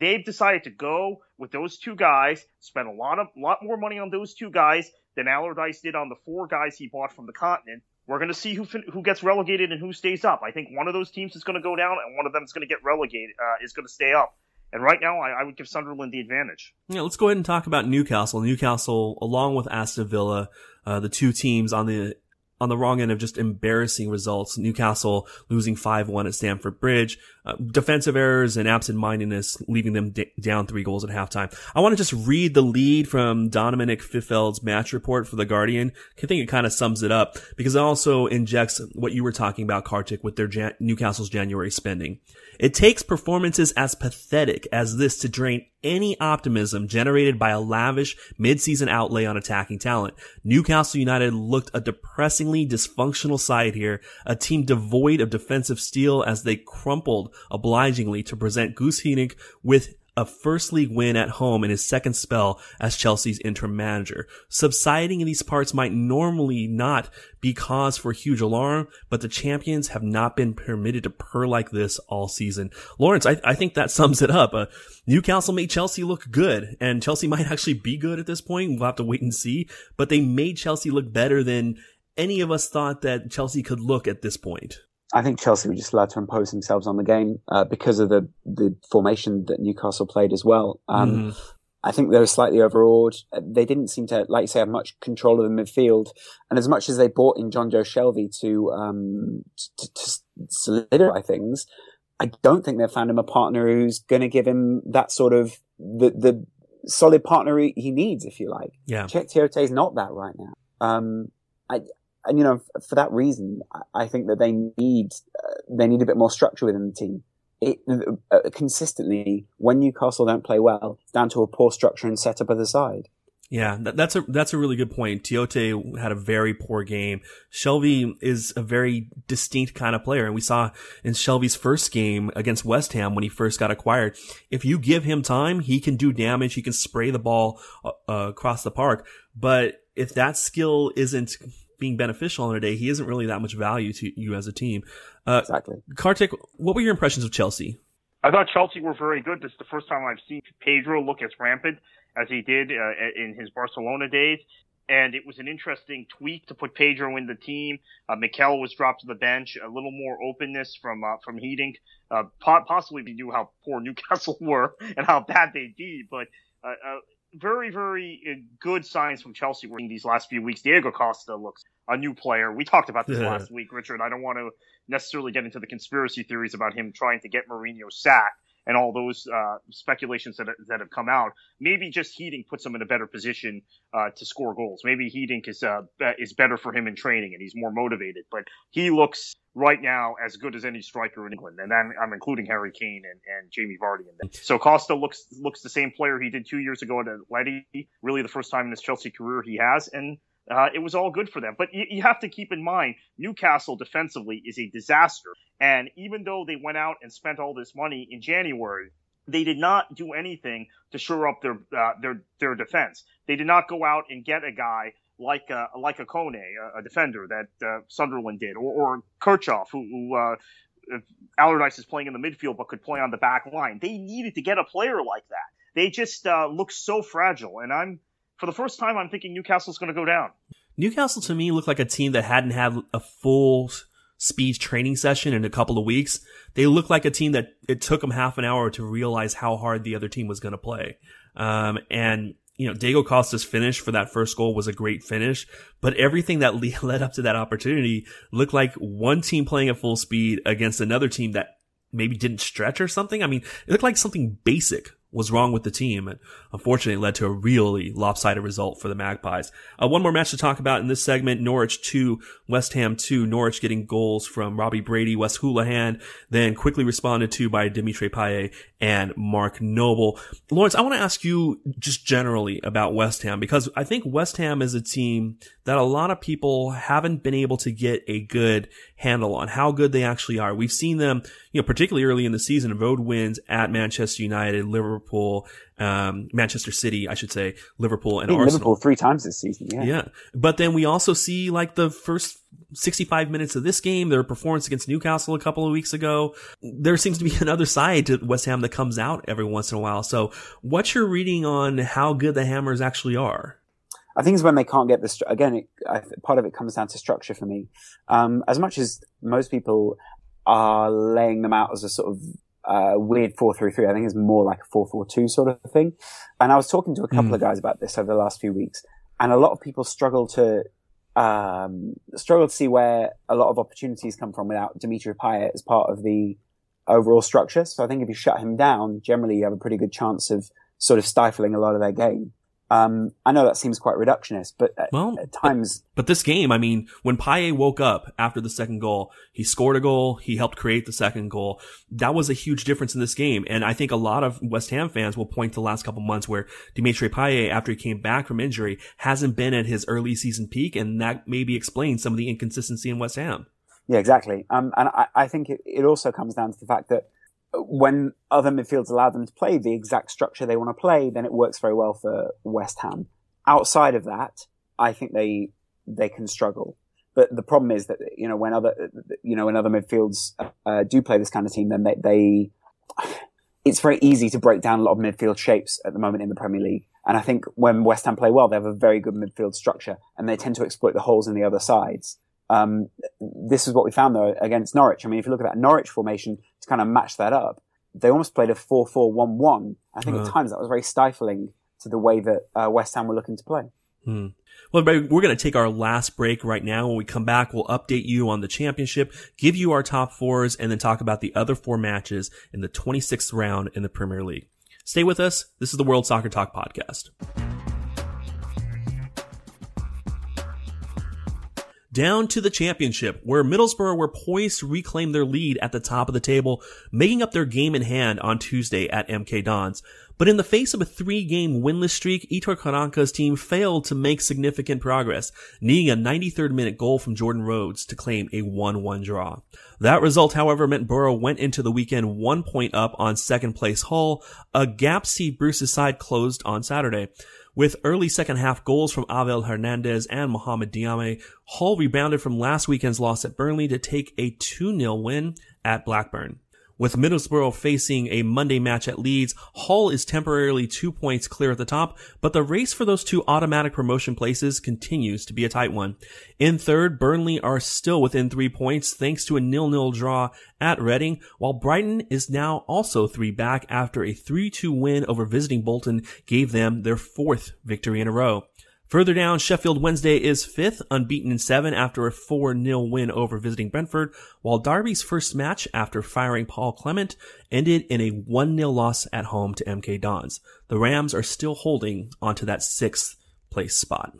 they've decided to go with those two guys, spend a lot of lot more money on those two guys than Allardyce did on the four guys he bought from the continent. We're going to see who fin- who gets relegated and who stays up. I think one of those teams is going to go down, and one of them is going to get relegated, uh, is going to stay up. And right now, I, I, would give Sunderland the advantage. Yeah, let's go ahead and talk about Newcastle. Newcastle, along with Aston Villa, uh, the two teams on the on the wrong end of just embarrassing results. Newcastle losing 5-1 at Stamford Bridge. Uh, defensive errors and absent-mindedness, leaving them d- down three goals at halftime. I want to just read the lead from Dominic Fifield's match report for the Guardian. I think it kind of sums it up because it also injects what you were talking about, Kartik, with their Jan- Newcastle's January spending. It takes performances as pathetic as this to drain any optimism generated by a lavish mid-season outlay on attacking talent. Newcastle United looked a depressingly dysfunctional side here, a team devoid of defensive steel as they crumpled obligingly to present Guus Hiddink with a first league win at home in his second spell as Chelsea's interim manager. Subsiding in these parts might normally not be cause for huge alarm, but the champions have not been permitted to purr like this all season. Lawrence, I, I think that sums it up. Uh, Newcastle made Chelsea look good, and Chelsea might actually be good at this point. We'll have to wait and see, but they made Chelsea look better than any of us thought that Chelsea could look at this point. I think Chelsea were just allowed to impose themselves on the game uh, because of the the formation that Newcastle played as well. Um, mm. I think they were slightly overawed. They didn't seem to, like you say, have much control of the midfield. And as much as they bought in Jonjo Shelvey to, um, to, to solidify things, I don't think they've found him a partner who's going to give him that sort of the the solid partner he needs, if you like. Yeah, Cheick Tiote is not that right now. Um, I and you know, for that reason, I think that they need uh, they need a bit more structure within the team. It, uh, consistently, when Newcastle don't play well, it's down to a poor structure and setup of the side. Yeah, that, that's a that's a really good point. Tiote had a very poor game. Shelvey is a very distinct kind of player, and we saw in Shelvey's first game against West Ham when he first got acquired. If you give him time, he can do damage. He can spray the ball uh, uh across the park. But if that skill isn't being beneficial on a day, he isn't really that much value to you as a team. Uh, exactly. Kartik, what were your impressions of Chelsea? I thought Chelsea were very good. This is the first time I've seen Pedro look as rampant as he did uh, in his Barcelona days. And it was an interesting tweak to put Pedro in the team. Uh, Mikel was dropped to the bench. A little more openness from uh, from Hiddink. uh, possibly we knew how poor Newcastle were and how bad they did. But uh, uh, very, very uh, good signs from Chelsea in these last few weeks. Diego Costa looks a new player. We talked about this last week, Richard. I don't want to necessarily get into the conspiracy theories about him trying to get Mourinho sacked and all those uh, speculations that that have come out. Maybe just Hiddink puts him in a better position uh, to score goals. Maybe Hiddink is uh, is better for him in training and he's more motivated. But he looks right now as good as any striker in England, and then I'm including Harry Kane and, and Jamie Vardy in there. So Costa looks looks the same player he did two years ago at Atleti. Really, the first time in his Chelsea career he has, and uh, it was all good for them. But you, you, have to keep in mind, Newcastle defensively is a disaster. And even though they went out and spent all this money in January, they did not do anything to shore up their uh, their their defense. They did not go out and get a guy like a, like a Kone, a, a defender that uh, Sunderland did, or, or Kirchhoff, who, who uh, Allardyce is playing in the midfield but could play on the back line. They needed to get a player like that. They just uh, look so fragile, and I'm for the first time, I'm thinking Newcastle's going to go down. Newcastle to me looked like a team that hadn't had a full speed training session in a couple of weeks. They looked like a team that it took them half an hour to realize how hard the other team was going to play. Um, and you know, Diego Costa's finish for that first goal was a great finish, but everything that led up to that opportunity looked like one team playing at full speed against another team that maybe didn't stretch or something. I mean, it looked like something basic was wrong with the team. And unfortunately, led to a really lopsided result for the Magpies. Uh, one more match to talk about in this segment. Norwich 2, West Ham 2. Norwich getting goals from Robbie Brady, Wes Hoolahan, then quickly responded to by Dimitri Payet and Mark Noble. Lawrence, I want to ask you just generally about West Ham because I think West Ham is a team that a lot of people haven't been able to get a good handle on how good they actually are. We've seen them, you know, particularly early in the season, road wins at Manchester United, Liverpool, um, Manchester City, I should say, Liverpool and Arsenal. Liverpool three times this season. Yeah. Yeah. But then we also see like the first 65 minutes of this game, their performance against Newcastle a couple of weeks ago. There seems to be another side to West Ham that comes out every once in a while. So what's your reading on how good the Hammers actually are? I think it's when they can't get the again. It, I, part of it comes down to structure for me. Um, as much as most people are laying them out as a sort of uh, weird four three three, I think it's more like a four four two sort of thing. And I was talking to a couple mm. of guys about this over the last few weeks, and a lot of people struggle to um, struggle to see where a lot of opportunities come from without Dimitri Payet as part of the overall structure. So I think if you shut him down, generally you have a pretty good chance of sort of stifling a lot of their game. Um, I know that seems quite reductionist, but at, well, at times. But, but, this game, I mean, when Payet woke up after the second goal, he scored a goal. He helped create the second goal. That was a huge difference in this game. And I think a lot of West Ham fans will point to the last couple months where Dimitri Payet, after he came back from injury, hasn't been at his early season peak. And that maybe explains some of the inconsistency in West Ham. Yeah, exactly. Um, and I, I think it, it also comes down to the fact that when other midfields allow them to play the exact structure they want to play, then it works very well for West Ham. Outside of that, I think they they can struggle. But the problem is that you know when other you know when other midfields uh, do play this kind of team, then they, they it's very easy to break down a lot of midfield shapes at the moment in the Premier League. And I think when West Ham play well, they have a very good midfield structure, and they tend to exploit the holes in the other sides. Um, this is what we found though against Norwich. I mean, if you look at that Norwich formation to kind of match that up, they almost played a 4-4-1-1. I think uh, at times that was very stifling to the way that uh, West Ham were looking to play. Hmm. Well, everybody, we're going to take our last break right now. When we come back, we'll update you on the championship, give you our top fours, and then talk about the other four matches in the 26th round in the Premier League. Stay with us. This is the World Soccer Talk podcast. Down to the championship, where Middlesbrough were poised to reclaim their lead at the top of the table, making up their game in hand on Tuesday at MK Dons. But in the face of a three-game winless streak, Aitor Karanka's team failed to make significant progress, needing a 93rd minute goal from Jordan Rhodes to claim a 1-1 draw. That result, however, meant Boro went into the weekend one point up on second place Hull, a gap Bruce's side closed on Saturday. With early second half goals from Abel Hernandez and Mohamed Diame, Hull rebounded from last weekend's loss at Burnley to take a 2-0 win at Blackburn. With Middlesbrough facing a Monday match at Leeds, Hull is temporarily two points clear at the top, but the race for those two automatic promotion places continues to be a tight one. In third, Burnley are still within three points thanks to a nil-nil draw at Reading, while Brighton is now also three back after a 3-2 win over visiting Bolton gave them their fourth victory in a row. Further down, Sheffield Wednesday is fifth, unbeaten in seven after a 4-0 win over visiting Brentford, while Derby's first match after firing Paul Clement ended in a 1-0 loss at home to MK Dons. The Rams are still holding onto that sixth place spot.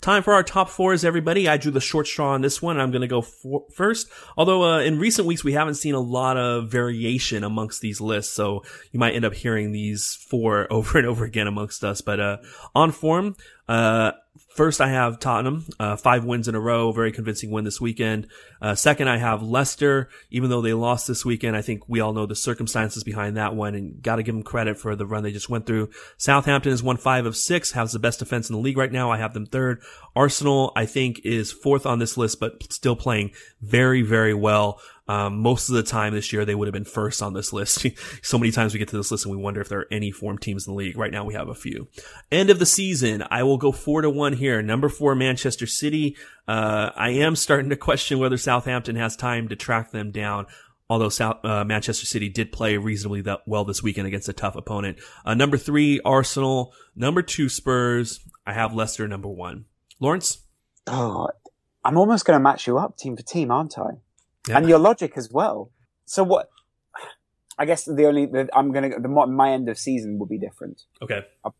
Time for our top fours, everybody. I drew the short straw on this one. And I'm going to go for- first. Although uh, in recent weeks we haven't seen a lot of variation amongst these lists, so you might end up hearing these four over and over again amongst us. But uh, on form, uh, first, I have Tottenham, uh, five wins in a row, very convincing win this weekend. Uh, second, I have Leicester, even though they lost this weekend. I think we all know the circumstances behind that one and got to give them credit for the run they just went through. Southampton has won five of six, has the best defense in the league right now. I have them third. Arsenal, I think, is fourth on this list, but still playing very, very well. Um, most of the time this year, they would have been first on this list. so many times we get to this list and we wonder if there are any form teams in the league. Right now we have a few. End of the season, I will go four to one here. Number four, Manchester City. Uh, I am starting to question whether Southampton has time to track them down. Although South, uh, Manchester City did play reasonably well this weekend against a tough opponent. Uh, number three, Arsenal. Number two, Spurs. I have Leicester number one. Lawrence? Oh, I'm almost going to match you up team for team, aren't I? Yeah. and your logic as well. So what? I guess the only the, I'm gonna the my end of season will be different. Okay. I,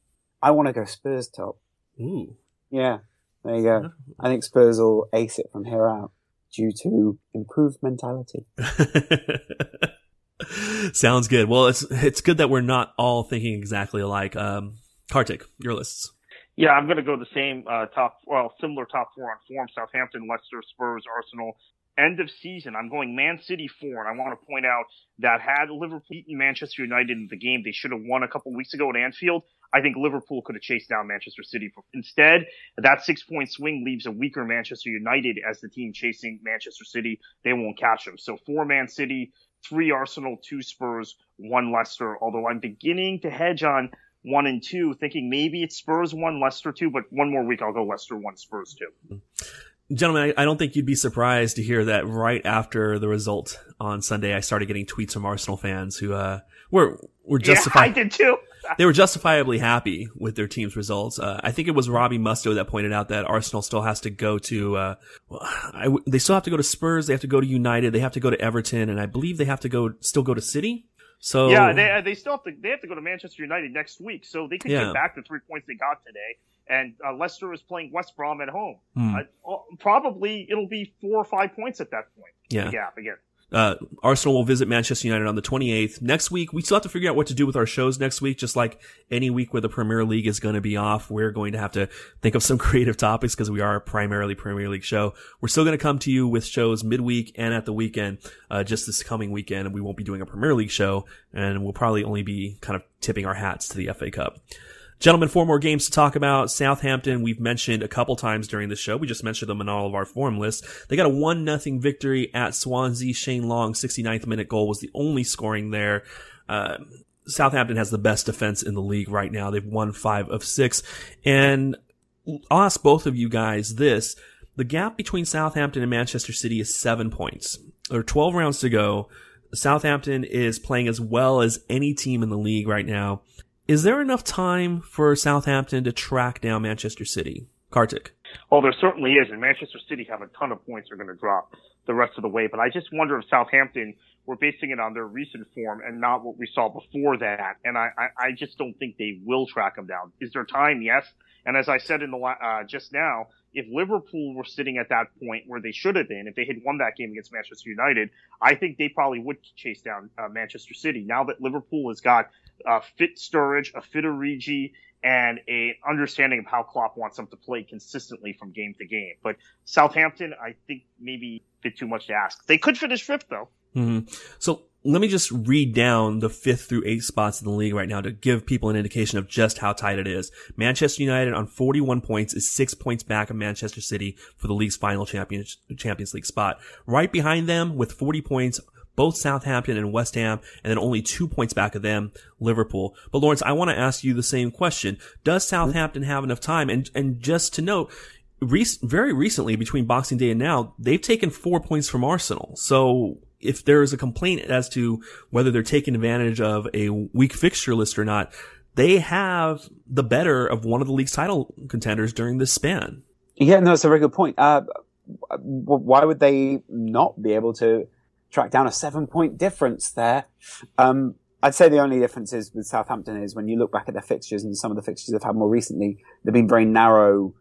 I want to go Spurs top. Ooh. Yeah. There you go. I think Spurs will ace it from here out due to improved mentality. Sounds good. Well, it's it's good that we're not all thinking exactly alike. Um, Kartik, your lists. Yeah, I'm going to go the same uh, top, well, similar top four on form: Southampton, Leicester, Spurs, Arsenal, end of season, I'm going Man City four, and I want to point out that had Liverpool beaten Manchester United in the game they should have won a couple weeks ago at Anfield, I think Liverpool could have chased down Manchester City. Instead, that six point swing leaves a weaker Manchester United as the team chasing Manchester City. They won't catch them. So four Man City, three Arsenal, two Spurs, one Leicester. Although I'm beginning to hedge on one and two, thinking maybe it's Spurs one, Leicester two, but one more week I'll go Leicester one, Spurs two. Mm-hmm. Gentlemen, I, I, don't think you'd be surprised to hear that right after the result on Sunday, I started getting tweets from Arsenal fans who uh, were were justified. Yeah, I did too. they were justifiably happy with their team's results. Uh, I think it was Robbie Mustoe that pointed out that Arsenal still has to go to, uh, well, I, they still have to go to Spurs. They have to go to United. They have to go to Everton. And I believe they have to go, still go to City. So yeah, they, they still have to, they have to go to Manchester United next week. So they could yeah. get back the three points they got today. And uh, Leicester is playing West Brom at home. Hmm. Uh, probably it'll be four or five points at that point. Yeah. gap again. Uh, Arsenal will visit Manchester United on the 28th. Next week, we still have to figure out what to do with our shows next week, just like any week where the Premier League is going to be off. We're going to have to think of some creative topics because we are a primarily Premier League show. We're still going to come to you with shows midweek and at the weekend, uh, just this coming weekend. And we won't be doing a Premier League show and we'll probably only be kind of tipping our hats to the FA Cup. Gentlemen, four more games to talk about. Southampton, we've mentioned a couple times during the show. We just mentioned them in all of our form lists. They got a one nothing victory at Swansea. Shane Long, 69th minute goal was the only scoring there. Uh, Southampton has the best defense in the league right now. They've won five of six. And I'll ask both of you guys this. The gap between Southampton and Manchester City is seven points. There are 12 rounds to go. Southampton is playing as well as any team in the league right now. Is there enough time for Southampton to track down Manchester City? Kartik. Oh, there certainly is, and Manchester City have a ton of points they're going to drop the rest of the way. But I just wonder if Southampton were basing it on their recent form and not what we saw before that. And I, I, I just don't think they will track them down. Is there time? Yes. And as I said in the uh, just now, if Liverpool were sitting at that point where they should have been, if they had won that game against Manchester United, I think they probably would chase down uh, Manchester City. Now that Liverpool has got a fit Sturridge, a fit Origi, and a understanding of how Klopp wants them to play consistently from game to game. But Southampton, I think maybe a bit too much to ask. They could finish fifth though. Mm-hmm. So let me just read down the fifth through eighth spots in the league right now to give people an indication of just how tight it is. Manchester United on 41 points is six points back of Manchester City for the league's final Champions, Champions League spot. Right behind them with 40 points both Southampton and West Ham, and then only two points back of them, Liverpool. But Lawrence, I want to ask you the same question. Does Southampton have enough time? And, and just to note, very recently between Boxing Day and now, they've taken four points from Arsenal. So if there is a complaint as to whether they're taking advantage of a weak fixture list or not, they have the better of one of the league's title contenders during this span. Yeah, no, it's a very good point. Uh, why would they not be able to track down a seven point difference there. Um, I'd say the only difference is with Southampton is when you look back at their fixtures and some of the fixtures they've had more recently, they've been very narrow.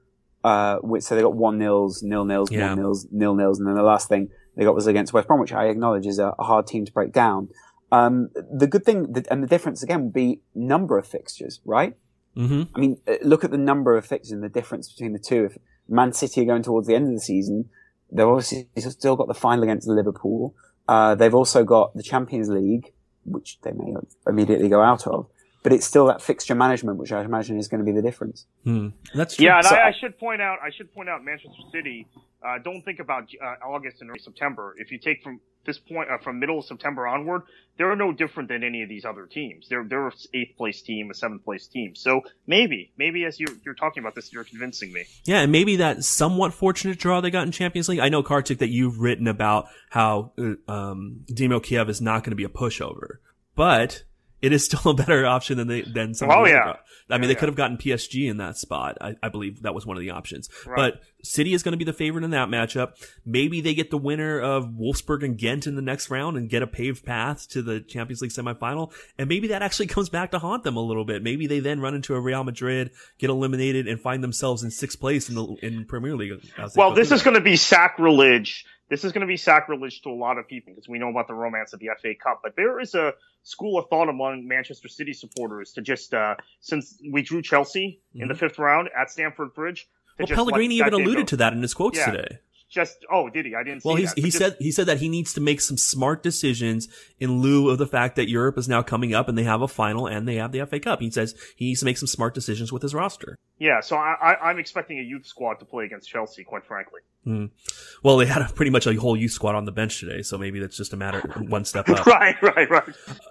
Uh, so they got one nils, nil nils, yeah. one nils, nil nils, and then the last thing they got was against West Brom, which I acknowledge is a, hard team to break down. Um, the good thing, and the difference again would be number of fixtures, right? Mm-hmm. I mean, uh, look at the number of fixtures and the difference between the two. If Man City are going towards the end of the season, they've obviously still got the final against Liverpool. Uh, they've also got the Champions League, which they may immediately go out of, but it's still that fixture management, which I imagine is going to be the difference. Hmm. That's true. Yeah, and so, I, I, should point out, I should point out, Manchester City. Uh, don't think about uh, August and September. If you take from this point, uh, from middle of September onward, they're no different than any of these other teams. They're they're an eighth place team, a seventh place team. So maybe, maybe as you you're talking about this, you're convincing me. Yeah, and maybe that somewhat fortunate draw they got in Champions League. I know Kartik that you've written about how uh, um, Dynamo Kiev is not going to be a pushover, but it is still a better option than they than some. Oh yeah. I mean, yeah, they could have gotten PSG in that spot. I, I, believe that was one of the options. Right. But City is going to be the favorite in that matchup. Maybe they get the winner of Wolfsburg and Ghent in the next round and get a paved path to the Champions League semifinal. And maybe that actually comes back to haunt them a little bit. Maybe they then run into a Real Madrid, get eliminated, and find themselves in sixth place in the in Premier League. Well, this is going to be sacrilege this is going to be sacrilege to a lot of people because we know about the romance of the FA Cup. But there is a school of thought among Manchester City supporters to just, uh, since we drew Chelsea mm-hmm. in the mm-hmm. fifth round at Stamford Bridge. Well, Pellegrini even alluded to that in his quotes yeah. today. Just oh, did he? I didn't. Well, he just, said he said that he needs to make some smart decisions in lieu of the fact that Europe is now coming up and they have a final and they have the FA Cup. He says he needs to make some smart decisions with his roster. Yeah, so I, I, am expecting a youth squad to play against Chelsea, quite frankly. Mm. Well, they had a, pretty much a whole youth squad on the bench today, so maybe that's just a matter of one step up. right, right, right.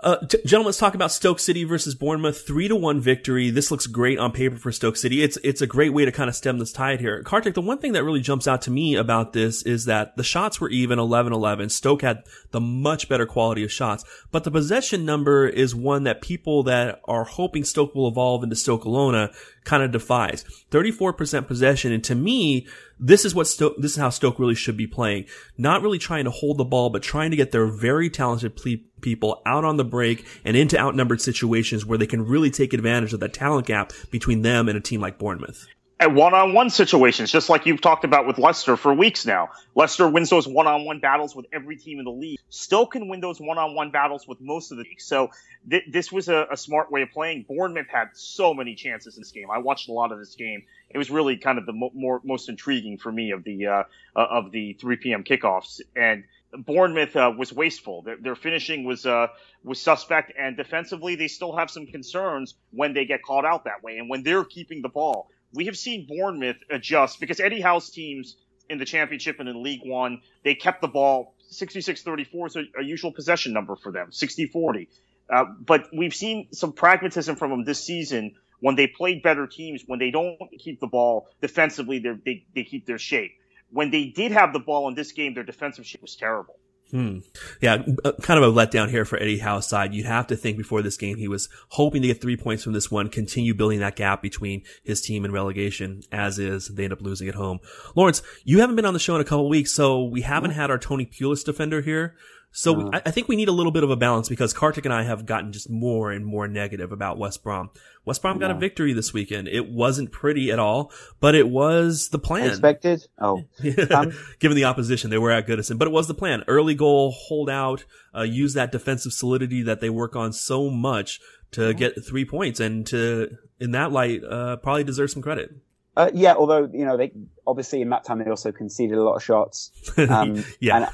Uh, t- gentlemen, let's talk about Stoke City versus Bournemouth. Three to one victory. This looks great on paper for Stoke City. It's it's a great way to kind of stem this tide here. Kartik, the one thing that really jumps out to me about this is that the shots were even 11-11. Stoke had the much better quality of shots, but the possession number is one that people that are hoping Stoke will evolve into Stoke Alona kind of defies. 34% possession. And to me, this is what Stoke, this is how Stoke really should be playing. Not really trying to hold the ball, but trying to get their very talented ple- people out on the break and into outnumbered situations where they can really take advantage of that talent gap between them and a team like Bournemouth at one-on-one situations, just like you've talked about with Leicester for weeks now. Leicester wins those one-on-one battles with every team in the league. Still can win those one-on-one battles with most of the league. So th- this was a, a, smart way of playing. Bournemouth had so many chances in this game. I watched a lot of this game. It was really kind of the mo- more most intriguing for me of the uh, of the 3 p.m. kickoffs and. Bournemouth uh, was wasteful. Their, their finishing was uh, was suspect, and defensively they still have some concerns when they get caught out that way, and when they're keeping the ball we have seen Bournemouth adjust because Eddie Howe's teams in the championship and in League One, they kept the ball 66-34 is a, usual possession number for them, 60-40. Uh, but we've seen some pragmatism from them this season when they played better teams, when they don't keep the ball defensively, they, they keep their shape. When they did have the ball in this game, their defensive shape was terrible. Hmm. Yeah, uh, kind of a letdown here for Eddie Howe's side. You'd have to think before this game he was hoping to get three points from this one, continue building that gap between his team and relegation. As is, they end up losing at home. Lawrence, you haven't been on the show in a couple weeks, so we haven't had our Tony Pulis defender here. So uh, I, I, think we need a little bit of a balance because Kartik and I have gotten just more and more negative about West Brom. West Brom got a victory this weekend. It wasn't pretty at all, but it was the plan. Expected? Oh. Um, Given the opposition, they were at Goodison, but it was the plan. Early goal, hold out, uh, use that defensive solidity that they work on so much to get three points and to, in that light, uh, probably deserve some credit. Uh, yeah, although you know they obviously in that time they also conceded a lot of shots. Um, yeah,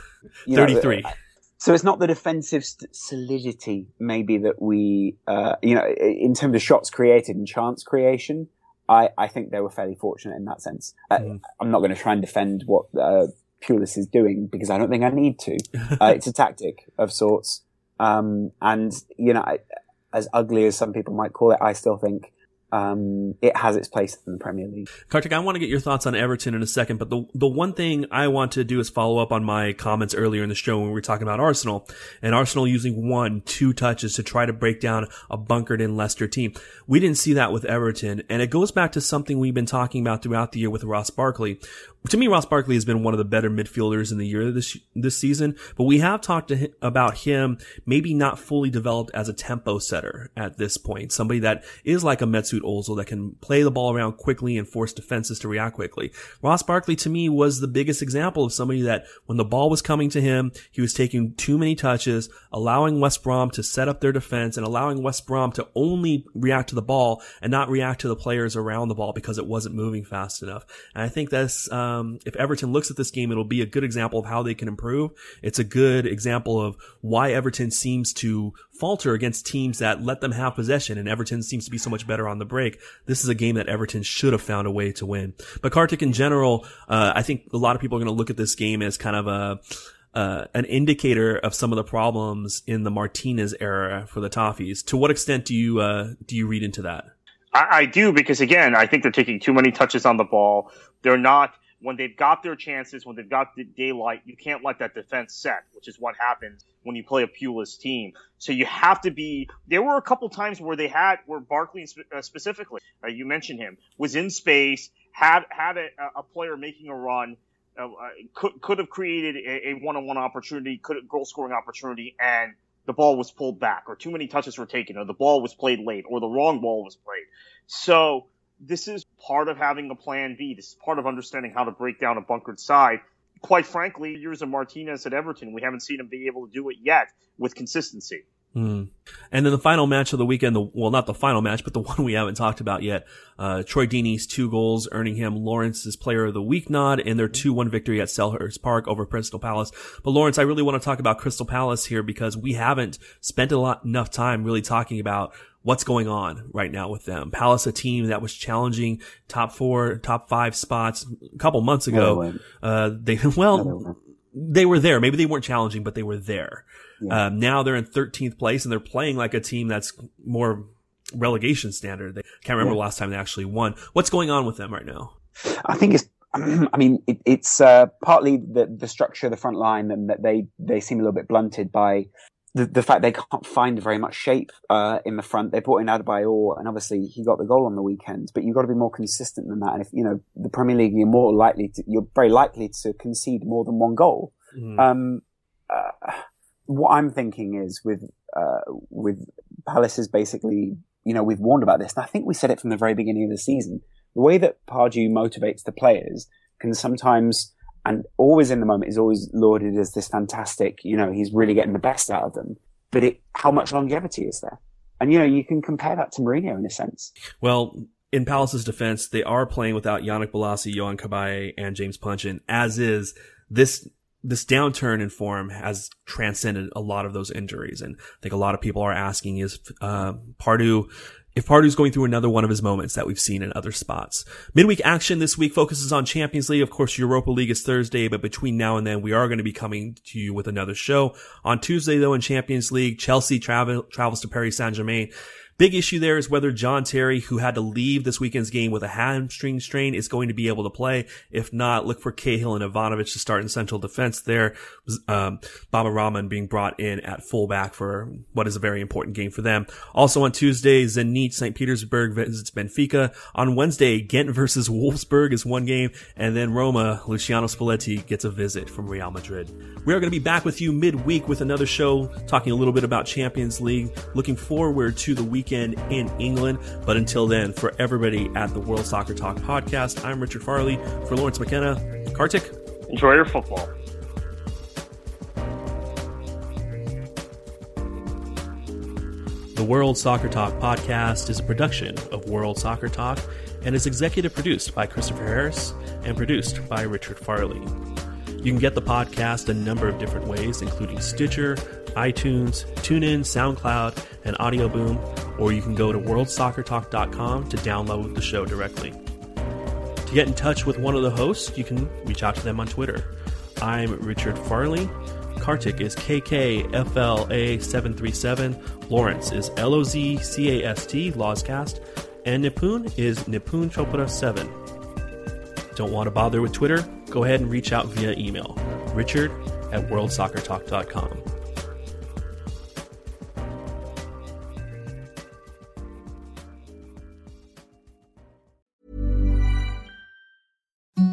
and, thirty-three. Know, so it's not the defensive st- solidity, maybe that we, uh, you know, in terms of shots created and chance creation. I, I think they were fairly fortunate in that sense. Uh, mm. I'm not going to try and defend what uh, Pulis is doing because I don't think I need to. Uh, it's a tactic of sorts, um, and you know, I, as ugly as some people might call it, I still think um, it has its place in the Premier League. Kartik, I want to get your thoughts on Everton in a second, but the the one thing I want to do is follow up on my comments earlier in the show when we were talking about Arsenal and Arsenal using one, two touches to try to break down a bunkered in Leicester team. We didn't see that with Everton, and it goes back to something we've been talking about throughout the year with Ross Barkley, to me, Ross Barkley has been one of the better midfielders in the year this this season. But we have talked him, about him maybe not fully developed as a tempo setter at this point. Somebody that is like a Mesut Ozil that can play the ball around quickly and force defenses to react quickly. Ross Barkley to me was the biggest example of somebody that when the ball was coming to him, he was taking too many touches, allowing West Brom to set up their defense and allowing West Brom to only react to the ball and not react to the players around the ball because it wasn't moving fast enough. And I think that's. Um, um, if Everton looks at this game, it'll be a good example of how they can improve. It's a good example of why Everton seems to falter against teams that let them have possession, and Everton seems to be so much better on the break. This is a game that Everton should have found a way to win. But Kartik, in general, uh, I think a lot of people are going to look at this game as kind of a uh, an indicator of some of the problems in the Martinez era for the Toffees. To what extent do you uh, do you read into that? I, I, do because again, I think they're taking too many touches on the ball. They're not when they've got their chances, when they've got the daylight, you can't let that defense set, which is what happens when you play a Pulis team. So you have to be. There were a couple times where they had, where Barkley uh, specifically, uh, you mentioned him, was in space, had had a, a player making a run, uh, uh could could have created a, one on one opportunity, could goal scoring opportunity, and the ball was pulled back, or too many touches were taken, or the ball was played late, or the wrong ball was played. So this is part of having a plan B. This is part of understanding how to break down a bunkered side. Quite frankly, years of Martinez at Everton, we haven't seen him be able to do it yet with consistency. Mm. And then the final match of the weekend, the, well, not the final match, but the one we haven't talked about yet. Uh, Troy Deeney's two goals, earning him Lawrence's player of the week nod in their 2-1 victory at Selhurst Park over Crystal Palace. But Lawrence, I really want to talk about Crystal Palace here because we haven't spent a lot, enough time really talking about what's going on right now with them. Palace, a team that was challenging top four, top five spots a couple months ago. Uh, they, well, they were there. Maybe they weren't challenging, but they were there. Yeah. Um, now they're in 13th place and they're playing like a team that's more relegation standard. They can't remember yeah. the last time they actually won. What's going on with them right now? I think it's, I mean, it, it's uh, partly the, the structure of the front line and that they, they seem a little bit blunted by the, the fact they can't find very much shape uh, in the front. They brought in Adebayor, and obviously he got the goal on the weekend. But you've got to be more consistent than that. And if you know the Premier League, you're more likely to, you're very likely to concede more than one goal. Mm. Um, uh, what I'm thinking is with uh, with Palace is basically, you know, we've warned about this, and I think we said it from the very beginning of the season. The way that Pardew motivates the players can sometimes, and always in the moment, is always lauded as this fantastic. You know, he's really getting the best out of them. But it, how much longevity is there? And you know, you can compare that to Mourinho in a sense. Well, in Palace's defense, they are playing without Yannick Bolasie, Yohan Cabaye, and James Puncheon, as is this this downturn in form has transcended a lot of those injuries. And I think a lot of people are asking is, uh, Pardew, if Pardew's going through another one of his moments that we've seen in other spots. Midweek action this week focuses on Champions League. Of course, Europa League is Thursday, but between now and then, we are going to be coming to you with another show. On Tuesday, though, in Champions League, Chelsea travel, travels to Paris Saint-Germain. Big issue there is whether John Terry, who had to leave this weekend's game with a hamstring strain, is going to be able to play. If not, look for Cahill and Ivanovic to start in central defense there. Um, Baba Rahman being brought in at fullback for what is a very important game for them. Also on Tuesday, Zenit St. Petersburg visits Benfica. On Wednesday, Ghent versus Wolfsburg is one game. And then Roma, Luciano Spalletti gets a visit from Real Madrid. We are going to be back with you midweek with another show talking a little bit about Champions League. Looking forward to the week weekend in England. But until then, for everybody at the World Soccer Talk podcast, I'm Richard Farley. For Lawrence McKenna, Kartik. Enjoy your football. The World Soccer Talk podcast is a production of World Soccer Talk and is executive produced by Christopher Harris and produced by Richard Farley. You can get the podcast a number of different ways, including Stitcher, iTunes, TuneIn, SoundCloud, and Audio Boom, or you can go to worldsoccertalk.com to download the show directly. To get in touch with one of the hosts, you can reach out to them on Twitter. I'm Richard Farley. Kartik is KKFLA737. Lawrence is LOZCAST, Lawscast. And Nipun is Nipun Chopra 7. Don't want to bother with Twitter? Go ahead and reach out via email. Richard at worldsoccertalk.com.